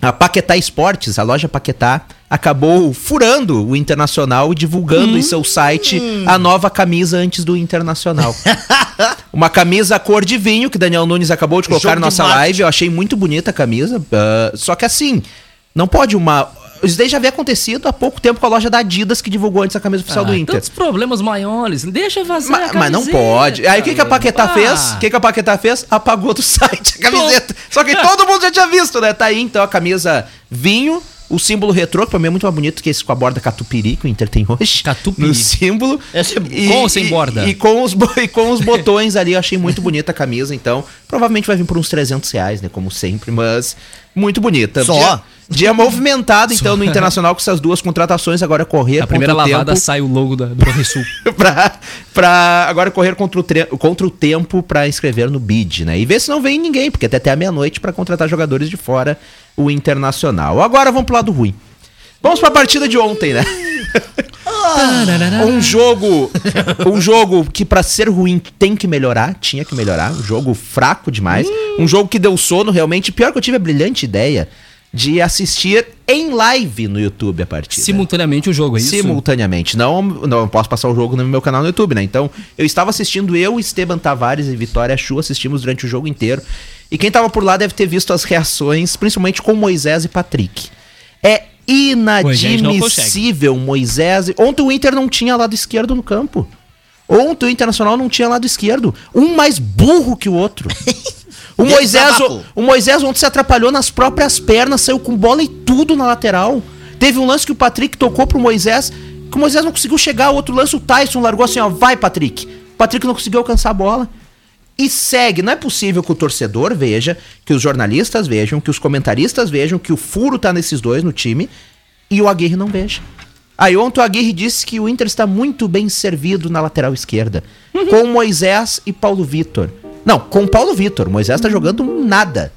A Paquetá Esportes, a loja Paquetá, acabou furando o Internacional e divulgando em seu site a nova camisa antes do Internacional. Uma camisa cor de vinho, que Daniel Nunes acabou de colocar na nossa live. Eu achei muito bonita a camisa. ah, só que assim, não pode uma. Isso daí já havia acontecido há pouco tempo com a loja da Adidas que divulgou antes a camisa oficial do Ah, Inter. Tantos problemas maiores. Deixa vazar Ma- Mas, não pode. Aí o que, que a Paquetá Ah. fez? O que, que a Paquetá fez? Apagou do site a camiseta. Só que todo mundo já tinha visto, né? Tá aí então a camisa vinho. O símbolo retrô, que pra mim é muito mais bonito que esse com a borda catupiry que o Inter tem hoje. Catupiry. No símbolo. Esse é E- com ou sem e- borda? E, com os, e com os botões ali, eu achei muito bonita a camisa, então. Provavelmente vai vir por uns 300 reais, né? Como sempre, mas muito bonita. Só? Dia, dia movimentado, então, no Internacional com essas duas contratações. Agora correr A primeira lavada tempo sai o logo da, do Banrisul. pra, pra agora correr contra o, tre- contra o tempo pra inscrever no bid, né? E ver se não vem ninguém, porque até até a meia-noite pra contratar jogadores de fora o Internacional. Agora vamos pro lado ruim. Vamos pra partida de ontem, né? um jogo, um jogo que pra ser ruim tem que melhorar, tinha que melhorar, um jogo fraco demais, um jogo que deu sono realmente. Pior que eu tive a brilhante ideia de assistir em live no YouTube a partida. Simultaneamente o jogo, é isso? Simultaneamente. Não, não eu posso passar o jogo no meu canal no YouTube, né? Então, eu estava assistindo eu, Esteban Tavares e Vitória Chu, assistimos durante o jogo inteiro. E quem tava por lá deve ter visto as reações, principalmente com Moisés e Patrick. É não inadmissível Moisés. Ontem o Inter não tinha lado esquerdo no campo. Ontem o Internacional não tinha lado esquerdo. Um mais burro que o outro. O Moisés, o Moisés ontem se atrapalhou nas próprias pernas, saiu com bola e tudo na lateral. Teve um lance que o Patrick tocou pro Moisés, que o Moisés não conseguiu chegar. Outro lance, o Tyson largou assim, ó, vai Patrick. O Patrick não conseguiu alcançar a bola. E segue. Não é possível que o torcedor veja, que os jornalistas vejam, que os comentaristas vejam, que o furo tá nesses dois no time e o Aguirre não veja. Aí ontem o Aguirre disse que o Inter está muito bem servido na lateral esquerda. Com Moisés e Paulo Vitor. Não, com o Paulo Vitor. O Moisés tá jogando nada.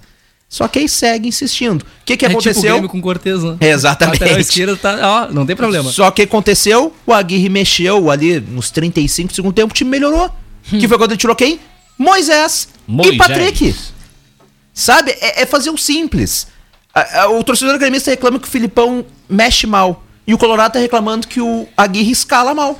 Só que aí segue insistindo. O que, que É tipo o aconteceu? Grêmio com Cortez, né? Exatamente. Esquerda tá, ó, não tem problema. Só que aconteceu, o Aguirre mexeu ali nos 35 do segundo tempo, o time melhorou. Que foi quando ele tirou quem? Moisés, Moisés. e Patrick. Sabe? É, é fazer o simples. A- a- o torcedor gremista reclama que o Filipão mexe mal. E o Colorado tá reclamando que o Aguirre escala mal.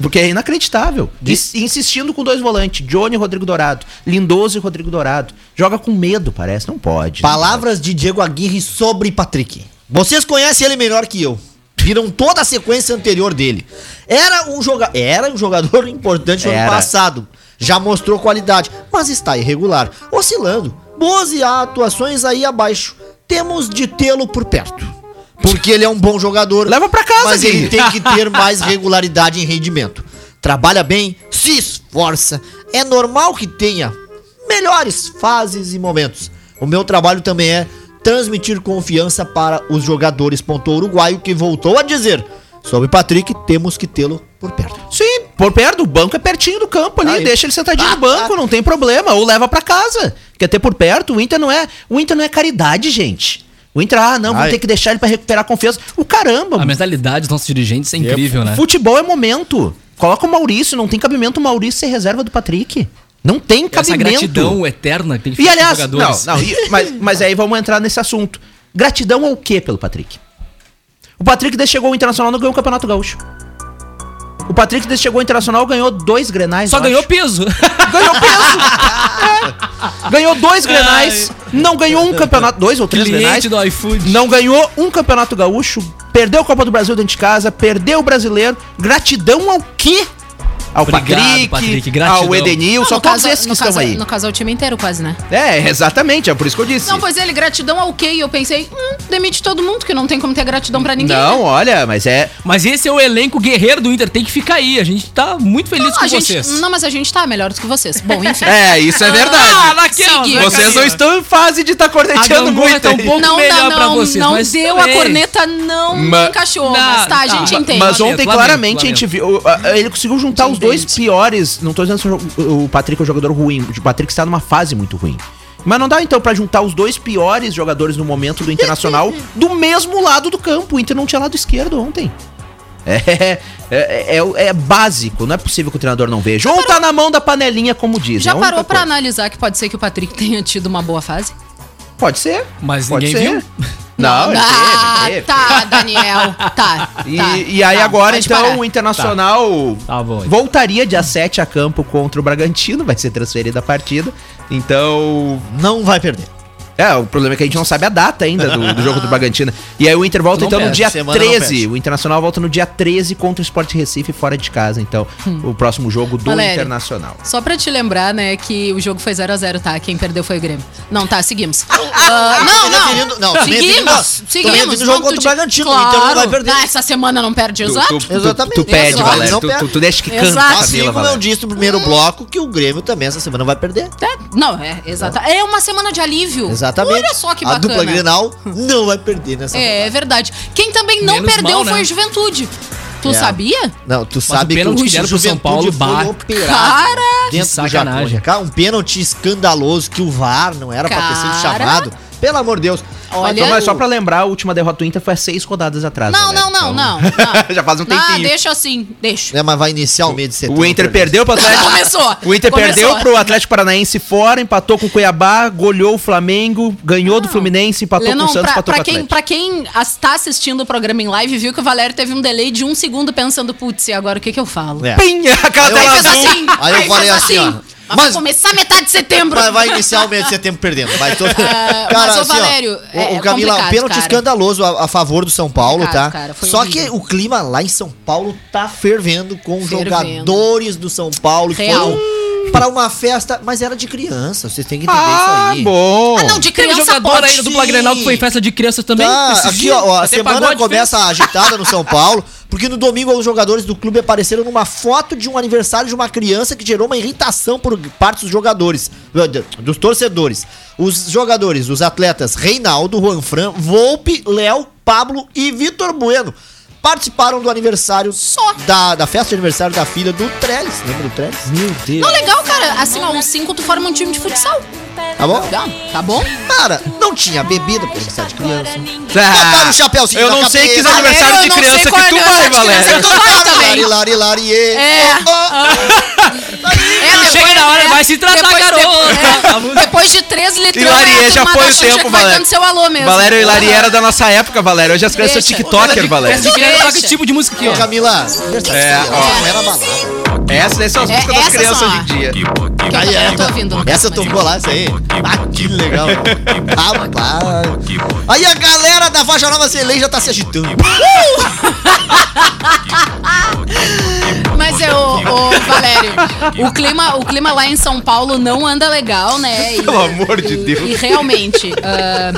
Porque é inacreditável. Ins- insistindo com dois volantes, Johnny e Rodrigo Dourado. Lindoso e Rodrigo Dourado. Joga com medo, parece. Não pode. Palavras de Diego Aguirre sobre Patrick. Vocês conhecem ele melhor que eu. Viram toda a sequência anterior dele. Era um, joga Era um jogador importante no ano Era. passado. Já mostrou qualidade, mas está irregular, oscilando. Boas e atuações aí abaixo. Temos de tê-lo por perto. Porque ele é um bom jogador. Leva pra casa, Mas ele tem que ter mais regularidade em rendimento. Trabalha bem, se esforça. É normal que tenha melhores fases e momentos. O meu trabalho também é transmitir confiança para os jogadores. Pontou o uruguaio que voltou a dizer sobre Patrick, temos que tê-lo por perto. Sim, por perto, o banco é pertinho do campo ali, Aí. deixa ele sentadinho Ah, no banco, ah. não tem problema, ou leva pra casa. Quer ter por perto, o Inter não é, o Inter não é caridade, gente. O Inter, ah, não, vamos Ai. ter que deixar ele pra recuperar a confiança. O caramba, A mentalidade dos nossos dirigentes é incrível, né? futebol é momento. Coloca o Maurício, não tem cabimento o Maurício ser reserva do Patrick. Não tem Essa cabimento. gratidão eterna que tem que E aliás, não, jogadores. não, e- mas, mas aí vamos entrar nesse assunto. Gratidão ao quê pelo Patrick? O Patrick chegou ao Internacional não ganhou o Campeonato Gaúcho. O Patrick desde chegou ao Internacional ganhou dois grenais. Só ganhou acho. peso. Ganhou peso. É. Ganhou dois grenais. Não ganhou um campeonato. Dois ou três grenais. Cliente do iFood. Não ganhou um campeonato gaúcho. Perdeu a Copa do Brasil dentro de casa. Perdeu o brasileiro. Gratidão ao quê? Ao Obrigado, Patrick, Patrick, gratidão. ao Edenilson, Não, a todos esses que no estão caso, aí. No caso, é o time inteiro quase, né? É, exatamente. É por isso que eu disse. Não, pois ele, gratidão ao quê? E eu pensei, hum, demite todo mundo, que não tem como ter gratidão pra ninguém. Não, né? olha, mas é. Mas esse é o elenco guerreiro do Inter, tem que ficar aí. A gente tá muito feliz Não, com a gente, vocês. não, mas a gente tá melhor do que vocês. Bom, enfim. É, isso é verdade. Ah, naquela, Seguir. né, Vocês não estão em fase de estar tá corneteando gangorra muito. tá um pouco Não, melhor não, pra não, vocês, não deu também. a corneta, não Ma- encaixou. Não, mas tá, a gente entende. Mas ontem, claramente, a gente viu. ah, Ele conseguiu juntar os dois piores. Não tô dizendo que o Patrick é um jogador ruim. O Patrick está numa fase muito ruim. Mas não dá então pra juntar os dois piores jogadores no momento do Internacional do mesmo lado do campo. O Inter não tinha lado esquerdo ontem. É, é, é, é básico, não é possível que o treinador não veja. Ou tá na mão da panelinha, como diz. Já é parou pra coisa. analisar que pode ser que o Patrick tenha tido uma boa fase? Pode ser. Mas pode ninguém ser. viu. Não, ele ah, teve, teve. tá, Daniel. Tá. E, tá, e aí tá, agora, então, parar. o Internacional Tá bom. voltaria dia 7 a campo contra o Bragantino, vai ser transferido a partida. Então. Não vai perder. É, o problema é que a gente não sabe a data ainda do, do jogo do Bragantino. E aí o Inter volta então no dia semana não 13. perde. O Internacional volta no dia 13 contra o Sport Recife fora de casa. Então, o próximo jogo do Valério. Internacional. Só pra te lembrar, né, que o jogo foi 0x0, tá? Quem perdeu foi o Grêmio. Não, tá, seguimos. Ah, não, não, não. Seguimos, seguimos. no jogo Não, contra o Bragantino, di- o Inter não Claro. vai perder. Ah, essa semana não perde, exato. Tu, tu, Exatamente. tu pede, Exato. Valério. Não Tu, perde. tu, tu deixa que Exato. canta, Assim Camila, como eu disse no primeiro bloco que o Grêmio também essa semana vai perder. É, não, é, exato. É uma semana de alívio. Exatamente. Olha só que A bacana. dupla Grenal não vai perder nessa É, é verdade. Quem também não Menos perdeu mal, né? foi o Juventude. Tu É. sabia? Não, tu o sabe que pênalti o que deram pro São Juventude Paulo, foi bah. operado Cara, dentro que do sacanagem. Cara, um pênalti escandaloso que o VAR não era pra ter sido Cara. chamado. Pelo amor de Deus. Olha- mas só pra lembrar, a última derrota do Inter foi há seis rodadas atrás. Não, Valério. não, não, Então, não, não. Já faz um Ah, tempinho. deixa assim, deixa. É, mas vai iniciar o mês de setembro. O Inter perdeu pro Atlético. Começou. O Inter Começou. perdeu pro Atlético Paranaense fora, empatou com o Cuiabá, goleou o Flamengo, ganhou do Fluminense, empatou Lennon, com o Santos, pra, empatou pra com o quem, Atlético. pra quem as- tá assistindo o programa em live, viu que o Valério teve um delay de um segundo pensando, putz, e agora o que que eu falo? É. Pim! Aquela Aí eu assim. Aí eu falei assim, assim. ó. Mas, vai começar metade de setembro. Mas vai iniciar o mês de setembro perdendo. Vai todo... Ah, mas, ô, Valério, o- é- o, Camila, pênalti cara. escandaloso a, a favor do São Paulo, tá? cara, Só horrível. que o clima lá em São Paulo tá fervendo com Fervendo. jogadores do São Paulo que Real. foram para uma festa, mas era de criança, vocês têm que entender Ah, isso aí. bom. Ah, não, de Tem um criança jogador pode. aí do Dupla Grenal que foi em festa de crianças também. Tá, aqui dias. ó, a Até semana começa agitada no São Paulo, porque no domingo os jogadores do clube apareceram numa foto de um aniversário de uma criança que gerou uma irritação por parte dos jogadores, dos torcedores. Os jogadores, os atletas Reinaldo, Juan Fran, Volpe, Léo, Pablo e Vitor Bueno participaram do aniversário Só. da, da festa de aniversário da filha do Trellis. Lembra do Trellis? Meu Deus. Não, legal, cara. Assim, ó, os cinco tu forma um time de futsal. Tá bom? Tá, tá bom? Cara, não tinha bebida pro aniversário de criança. Ah, Botaram o chapéuzinho eu não sei que aniversário eu de não sei criança que tu vai, aniversário de criança Valério. que tu vai também. Lari, lari, lari, ê. É. Oh, oh. É, Chega na hora, vai se tratar, depois, garota. é, depois de três é, já foi o tempo, Valério. seu alô mesmo. Valério e era da nossa época, Valério. Hoje as crianças são. TikToker, Valério. Deixa. toca tipo de música aqui, ó. Camila, É, ó. daí são as É, músicas das crianças hoje em dia. Aí, eu tô ouvindo. Essa tocou lá, essa aí. Ah, que legal. Aí a galera da Faixa Nova Zelém já tá se agitando. Mas eu, ô, Valério, o clima, o clima lá em São Paulo não anda legal, né? E, Pelo amor de Deus. E realmente, ah,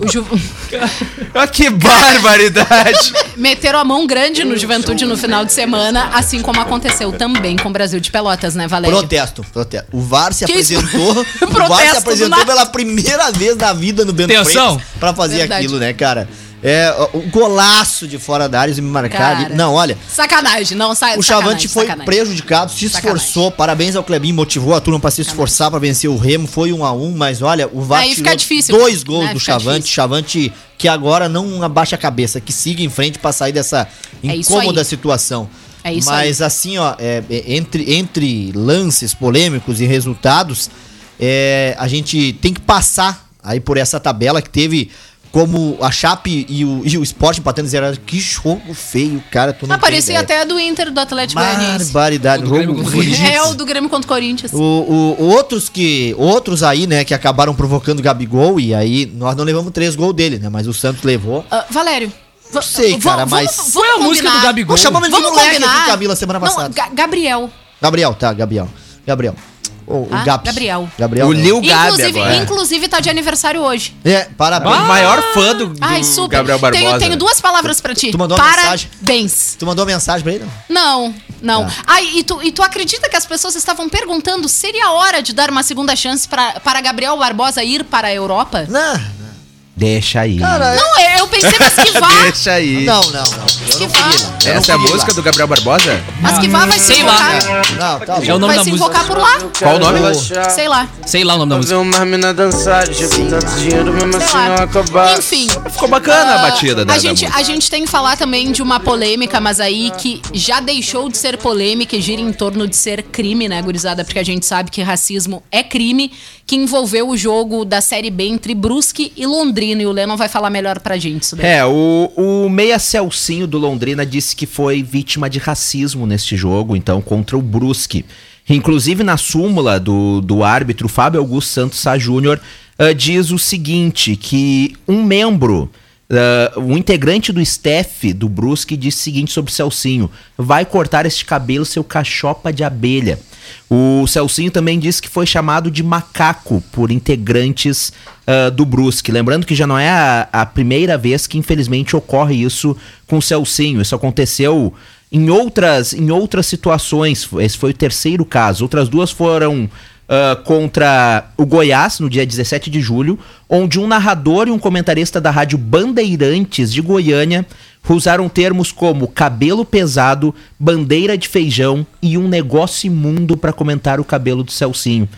o Ju- Ah, que barbaridade. meteram a mão grande no Juventude no final de semana, assim como aconteceu também com o Brasil de Pelotas, né, Valério? Protesto, protesto. O VAR se Que apresentou. o VAR se apresentou pela primeira vez na vida no Bento Atenção. Freitas pra fazer Verdade. aquilo, né, cara? É, o o golaço de fora da área e me marcar ali. Não, olha, Sacanagem, não sai. O Chavante sacanagem, foi sacanagem. prejudicado, se Sacanagem. esforçou. Parabéns ao Clebinho, motivou a turma pra se esforçar pra vencer o Remo. Foi um a um, mas olha, o VAR Aí fica difícil, dois gols né? do Fica Chavante. difícil. Chavante que agora não abaixa a cabeça, que siga em frente pra sair dessa É incômoda aí. situação. É isso mas assim, ó, é, é, entre, entre lances polêmicos e resultados, é, a gente tem que passar aí por essa tabela que teve como a Chape e o, e o Sport empatando zero. Que jogo feio, cara. Tu não Ah, parecia até do Inter do Atlético Goianiense. Barbaridade. É o do Grêmio contra o Corinthians. O, o- outros que outros aí, né, que acabaram provocando o Gabigol e aí nós não levamos três gols dele, né, mas o Santos levou. Ah, Valério. va- Não sei, cara, mas- vamos Foi a música do Gabigol. Nós chamamos ele de Vamos moleque combinar. aqui, Camila, semana passada. Não, Ga- Gabriel. Gabriel, tá, Gabriel. Gabriel. O, o Ah, Gabi. Gabriel. Gabriel. O. Lil Gabi Inclusive, agora. inclusive tá de aniversário hoje. É, parabéns. O maior fã do, do Ai, super. Gabriel Barbosa. Tenho, tenho duas palavras pra ti. Tu mandou uma mensagem? Parabéns. Tu mandou mensagem pra ele? Não? Não, não. Tá. Ai, e tu, e tu acredita que as pessoas estavam perguntando se seria hora de dar uma segunda chance pra, para Gabriel Barbosa ir para a Europa? Não, Deixa aí. cara, Não, eu pensei, mas que vá. Deixa aí. não, não, não. Não não. Não Essa é a música lá. do Gabriel Barbosa? Mas que vá vai se Sei lá. invocar. Não, tá É o bom. nome Vai da se música. invocar por lá. Qual o nome? Sei lá. Sei lá o nome da música. Uma mina dançar, tanto dinheiro mesmo Sei assim não lá. acabar. Enfim. Ficou bacana a batida da, a da gente, música. a gente tem que falar também de uma polêmica, mas aí que já deixou de ser polêmica e gira em torno de ser crime, né, gurizada? Porque a gente sabe que racismo é crime, que envolveu o jogo da Série B entre Brusque e Londrina. E o Lennon vai falar melhor pra gente isso daí. É, o, o meia Celcinho do Londrina disse que foi vítima de racismo neste jogo, então, contra o Brusque. Inclusive, na súmula do, do árbitro Fábio Augusto Santos Sá Júnior, ah, diz o seguinte, que um membro, ah, um integrante do staff do Brusque disse o seguinte sobre o Celcinho, vai cortar este cabelo, seu cachopa de abelha. O Celcinho também disse que foi chamado de macaco por integrantes ah, do Brusque. Lembrando que já não é a, a primeira vez que, infelizmente, ocorre isso com o Celcinho. Isso aconteceu em outras, em outras situações. Esse foi o terceiro caso. Outras duas foram ah, contra o Goiás, no dia 17 de julho, onde um narrador e um comentarista da rádio Bandeirantes de Goiânia usaram termos como cabelo pesado, bandeira de feijão e um negócio imundo para comentar o cabelo do Celcinho.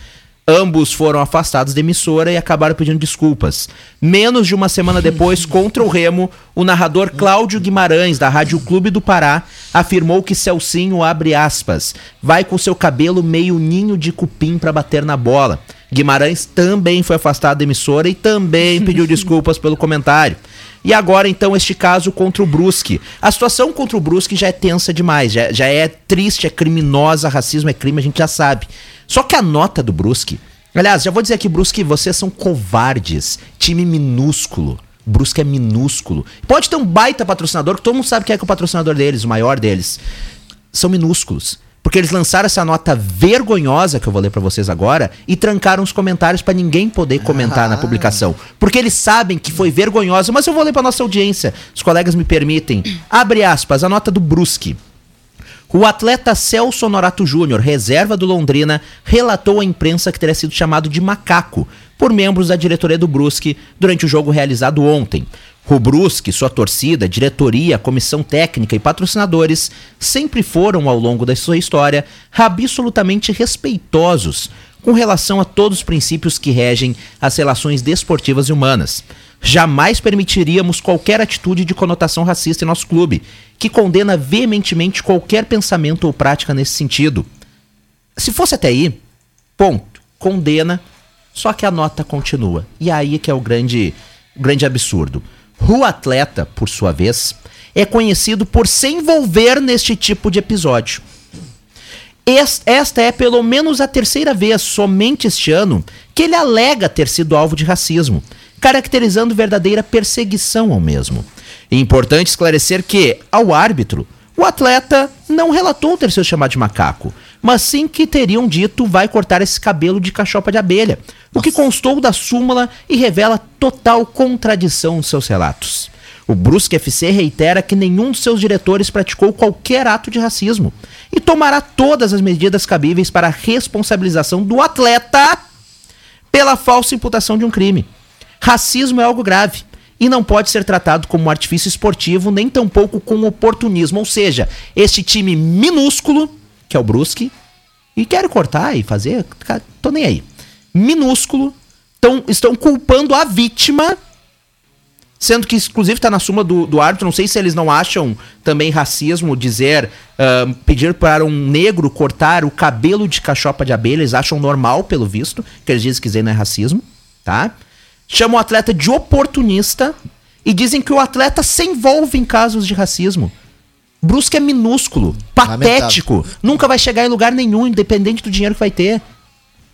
Ambos foram afastados da emissora e acabaram pedindo desculpas. Menos de uma semana depois, contra o Remo, o narrador Cláudio Guimarães, da Rádio Clube do Pará, afirmou que Celcinho, abre aspas, vai com seu cabelo meio ninho de cupim para bater na bola. Guimarães também foi afastado da emissora e também pediu desculpas pelo comentário. E agora, então, este caso contra o Brusque. A situação contra o Brusque já é tensa demais, já, já é triste, é criminosa, racismo é crime, a gente já sabe. Só que a nota do Brusque. Aliás, já vou dizer aqui, Brusque, vocês são covardes. Time minúsculo. Brusque é minúsculo. Pode ter um baita patrocinador, que todo mundo sabe quem é, que é o patrocinador deles, o maior deles. São minúsculos. Porque eles lançaram essa nota vergonhosa que eu vou ler pra vocês agora e trancaram os comentários pra ninguém poder comentar na publicação. Porque eles sabem que foi vergonhosa, mas eu vou ler pra nossa audiência. Os colegas me permitem. Abre aspas, a nota do Brusque. O atleta Celso Honorato Júnior, reserva do Londrina, relatou à imprensa que teria sido chamado de macaco por membros da diretoria do Brusque durante o jogo realizado ontem. O Brusque, sua torcida, diretoria, comissão técnica e patrocinadores sempre foram, ao longo da sua história, absolutamente respeitosos com relação a todos os princípios que regem as relações desportivas e humanas. Jamais permitiríamos qualquer atitude de conotação racista em nosso clube, que condena veementemente qualquer pensamento ou prática nesse sentido. Se fosse até aí, ponto, condena, só que a nota continua. E aí que é o grande, grande absurdo. O atleta, por sua vez, é conhecido por se envolver neste tipo de episódio. Es- Esta é pelo menos a terceira vez, somente este ano, que ele alega ter sido alvo de racismo, caracterizando verdadeira perseguição ao mesmo. É importante esclarecer que, ao árbitro, o atleta não relatou ter sido chamado de macaco, mas sim que teriam dito vai cortar esse cabelo de cachopa de abelha, o que constou da súmula e revela total contradição nos seus relatos. O Brusque FC reitera que nenhum dos seus diretores praticou qualquer ato de racismo e tomará todas as medidas cabíveis para a responsabilização do atleta pela falsa imputação de um crime. Racismo é algo grave e não pode ser tratado como um artifício esportivo, nem tampouco com oportunismo. Ou seja, este time minúsculo, que é o Brusque, e quero cortar e fazer, tô nem aí. Minúsculo, tão, estão culpando a vítima Sendo que, inclusive, tá na suma do, do árbitro. Não sei se eles não acham também racismo dizer, ah, pedir para um negro cortar o cabelo de cachopa de abelha. Eles acham normal, pelo visto, que eles dizem que isso aí não é racismo, tá? Chamam o atleta de oportunista e dizem que o atleta se envolve em casos de racismo. Brusque é minúsculo, patético, nunca vai chegar em lugar nenhum, independente do dinheiro que vai ter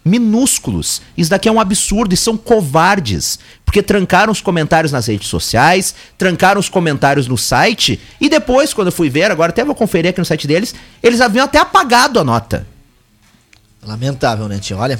minúsculos. Isso daqui é um absurdo e são covardes. Porque trancaram os comentários nas redes sociais, trancaram os comentários no site, e depois, quando eu fui ver, agora até vou conferir aqui no site deles, eles haviam até apagado a nota. Lamentável, né, tio? Olha.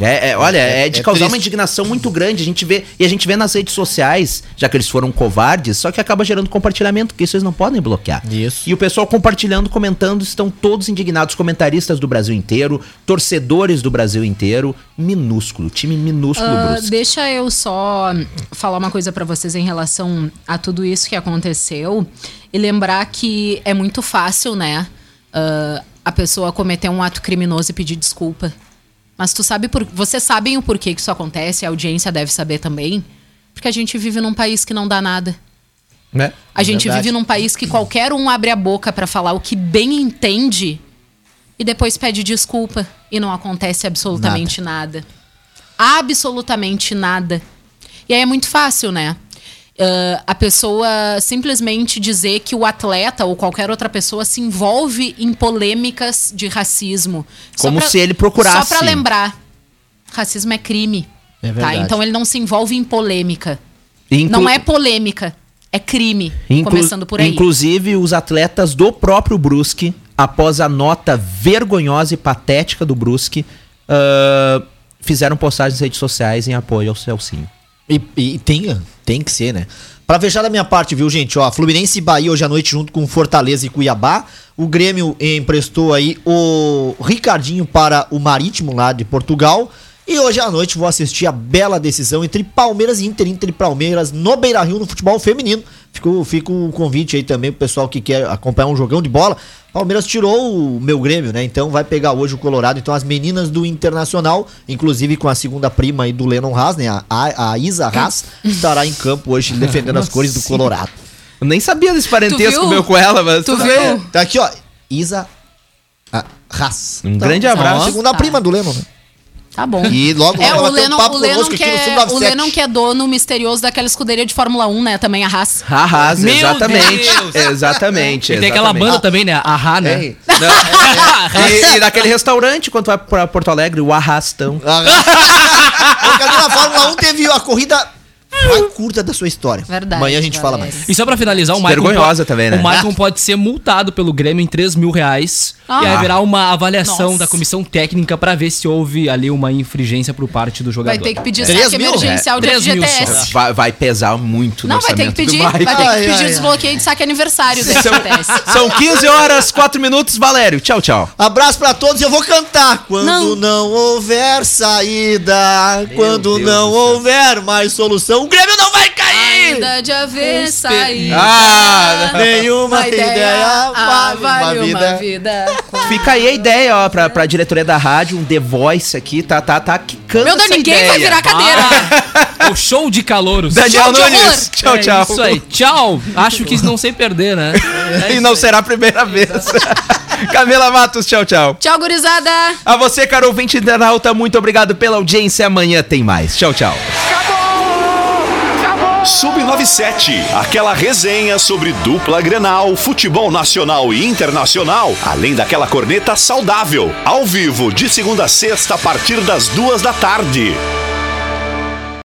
É, é, olha, é, É- de é causar uma triste. indignação muito grande. A gente vê, e a gente vê nas redes sociais, já que eles foram covardes, só que acaba gerando compartilhamento, porque isso eles não podem bloquear. Isso. E o pessoal compartilhando, comentando, estão todos indignados. Comentaristas do Brasil inteiro, torcedores do Brasil inteiro. Minúsculo, time minúsculo Ah, Brusque. deixa eu só falar uma coisa pra vocês em relação a tudo isso que aconteceu e lembrar que é muito fácil, né? ah, a pessoa cometer um ato criminoso e pedir desculpa. Mas tu sabe por, vocês sabem o porquê que isso acontece? A audiência deve saber também. Porque a gente vive num país que não dá nada. Né? A gente verdade. vive num país que qualquer um abre a boca pra falar o que bem entende e depois pede desculpa e não acontece absolutamente nada. Absolutamente nada. E aí é muito fácil, né? Ah, a pessoa simplesmente dizer que o atleta ou qualquer outra pessoa se envolve em polêmicas de racismo. Como se ele procurasse. Só pra lembrar, racismo é crime. É tá? verdade. Então ele não se envolve em polêmica. Inclu- Não é polêmica, é crime. Inclu- começando por aí. Inclusive, os atletas do próprio Brusque, após a nota vergonhosa e patética do Brusque, ah, fizeram postagens nas redes sociais em apoio ao Celcinho. E, e tem, tem que ser, né? Pra fechar da minha parte, viu, gente? Ó, Fluminense e Bahia hoje à noite junto com Fortaleza e Cuiabá. O Grêmio emprestou aí o Ricardinho para o Marítimo lá de Portugal. E hoje à noite vou assistir a bela decisão entre Palmeiras e Inter, Inter e Palmeiras no Beira-Rio no futebol feminino. Fico, fica o convite aí também pro pessoal que quer acompanhar um jogão de bola. Palmeiras tirou o meu Grêmio, né? Então vai pegar hoje o Colorado. Então as meninas do Internacional, inclusive com a segunda prima aí do Lennon Haas, né? A, a, a Isa Haas, estará em campo hoje defendendo as cores do Colorado. Eu nem sabia desse parentesco meu com ela, mas. Tu tudo viu? bem. Tá aqui, ó. Isa ah, Haas. Um grande a abraço. segunda Tá. prima do Lennon, né? Tá bom. E logo, É, o vai ter um Lennon, papo o Lennon, que é, Sub-97. o Lennon que é dono misterioso daquela escuderia de Fórmula 1, né? Também a Haas. Haas, Meu exatamente. Deus. Exatamente. E tem aquela banda também, né? A Rá, né? É. Não, é, é. E, e naquele restaurante, quando vai pra Porto Alegre, o Arrastão. Ô, Camila, a Fórmula 1 teve a corrida mais curta da sua história. Verdade, Amanhã a gente fala mais. E só pra finalizar, o Michael. Vergonhosa também, né? O Michael pode ser multado pelo Grêmio em 3 mil reais. Ah. E haverá uma avaliação Nossa. da comissão técnica pra ver se houve ali uma infringência por parte do jogador. Vai ter que pedir Três saque mil? emergencial de Três mil FGTS. Vai, vai pesar muito Não, no vai ter que pedir. Vai ter que pedir ai, desbloqueio de saque aniversário do FGTS. São 15 horas, 4 minutos. Valério, tchau, tchau. Abraço pra todos e eu vou cantar. Quando não, Não. houver saída, quando Deus não houver mais solução, Grêmio não vai cair! Ainda de haver saída. Ah, Nenhuma Uma ideia, ah, vale uma vida. vida. Fica aí a ideia, ó, pra, pra diretoria da rádio, um The Voice aqui, tá, tá, tá quicando Meu Deus, ninguém ideia. vai virar cadeira. Ah, o show de calouros. Daniel Show Nunes, horror. tchau, É tchau. Isso aí, tchau. Acho que não sei perder, né? e não será a primeira vez. Camila Matos, tchau, tchau. Tchau, gurizada. A você, caro ouvinte internauta, muito obrigado pela audiência. Amanhã tem mais. Tchau, tchau. Sub97, aquela resenha sobre dupla Grenal, futebol nacional e internacional, além daquela corneta saudável, ao vivo de segunda a sexta a partir das duas da tarde.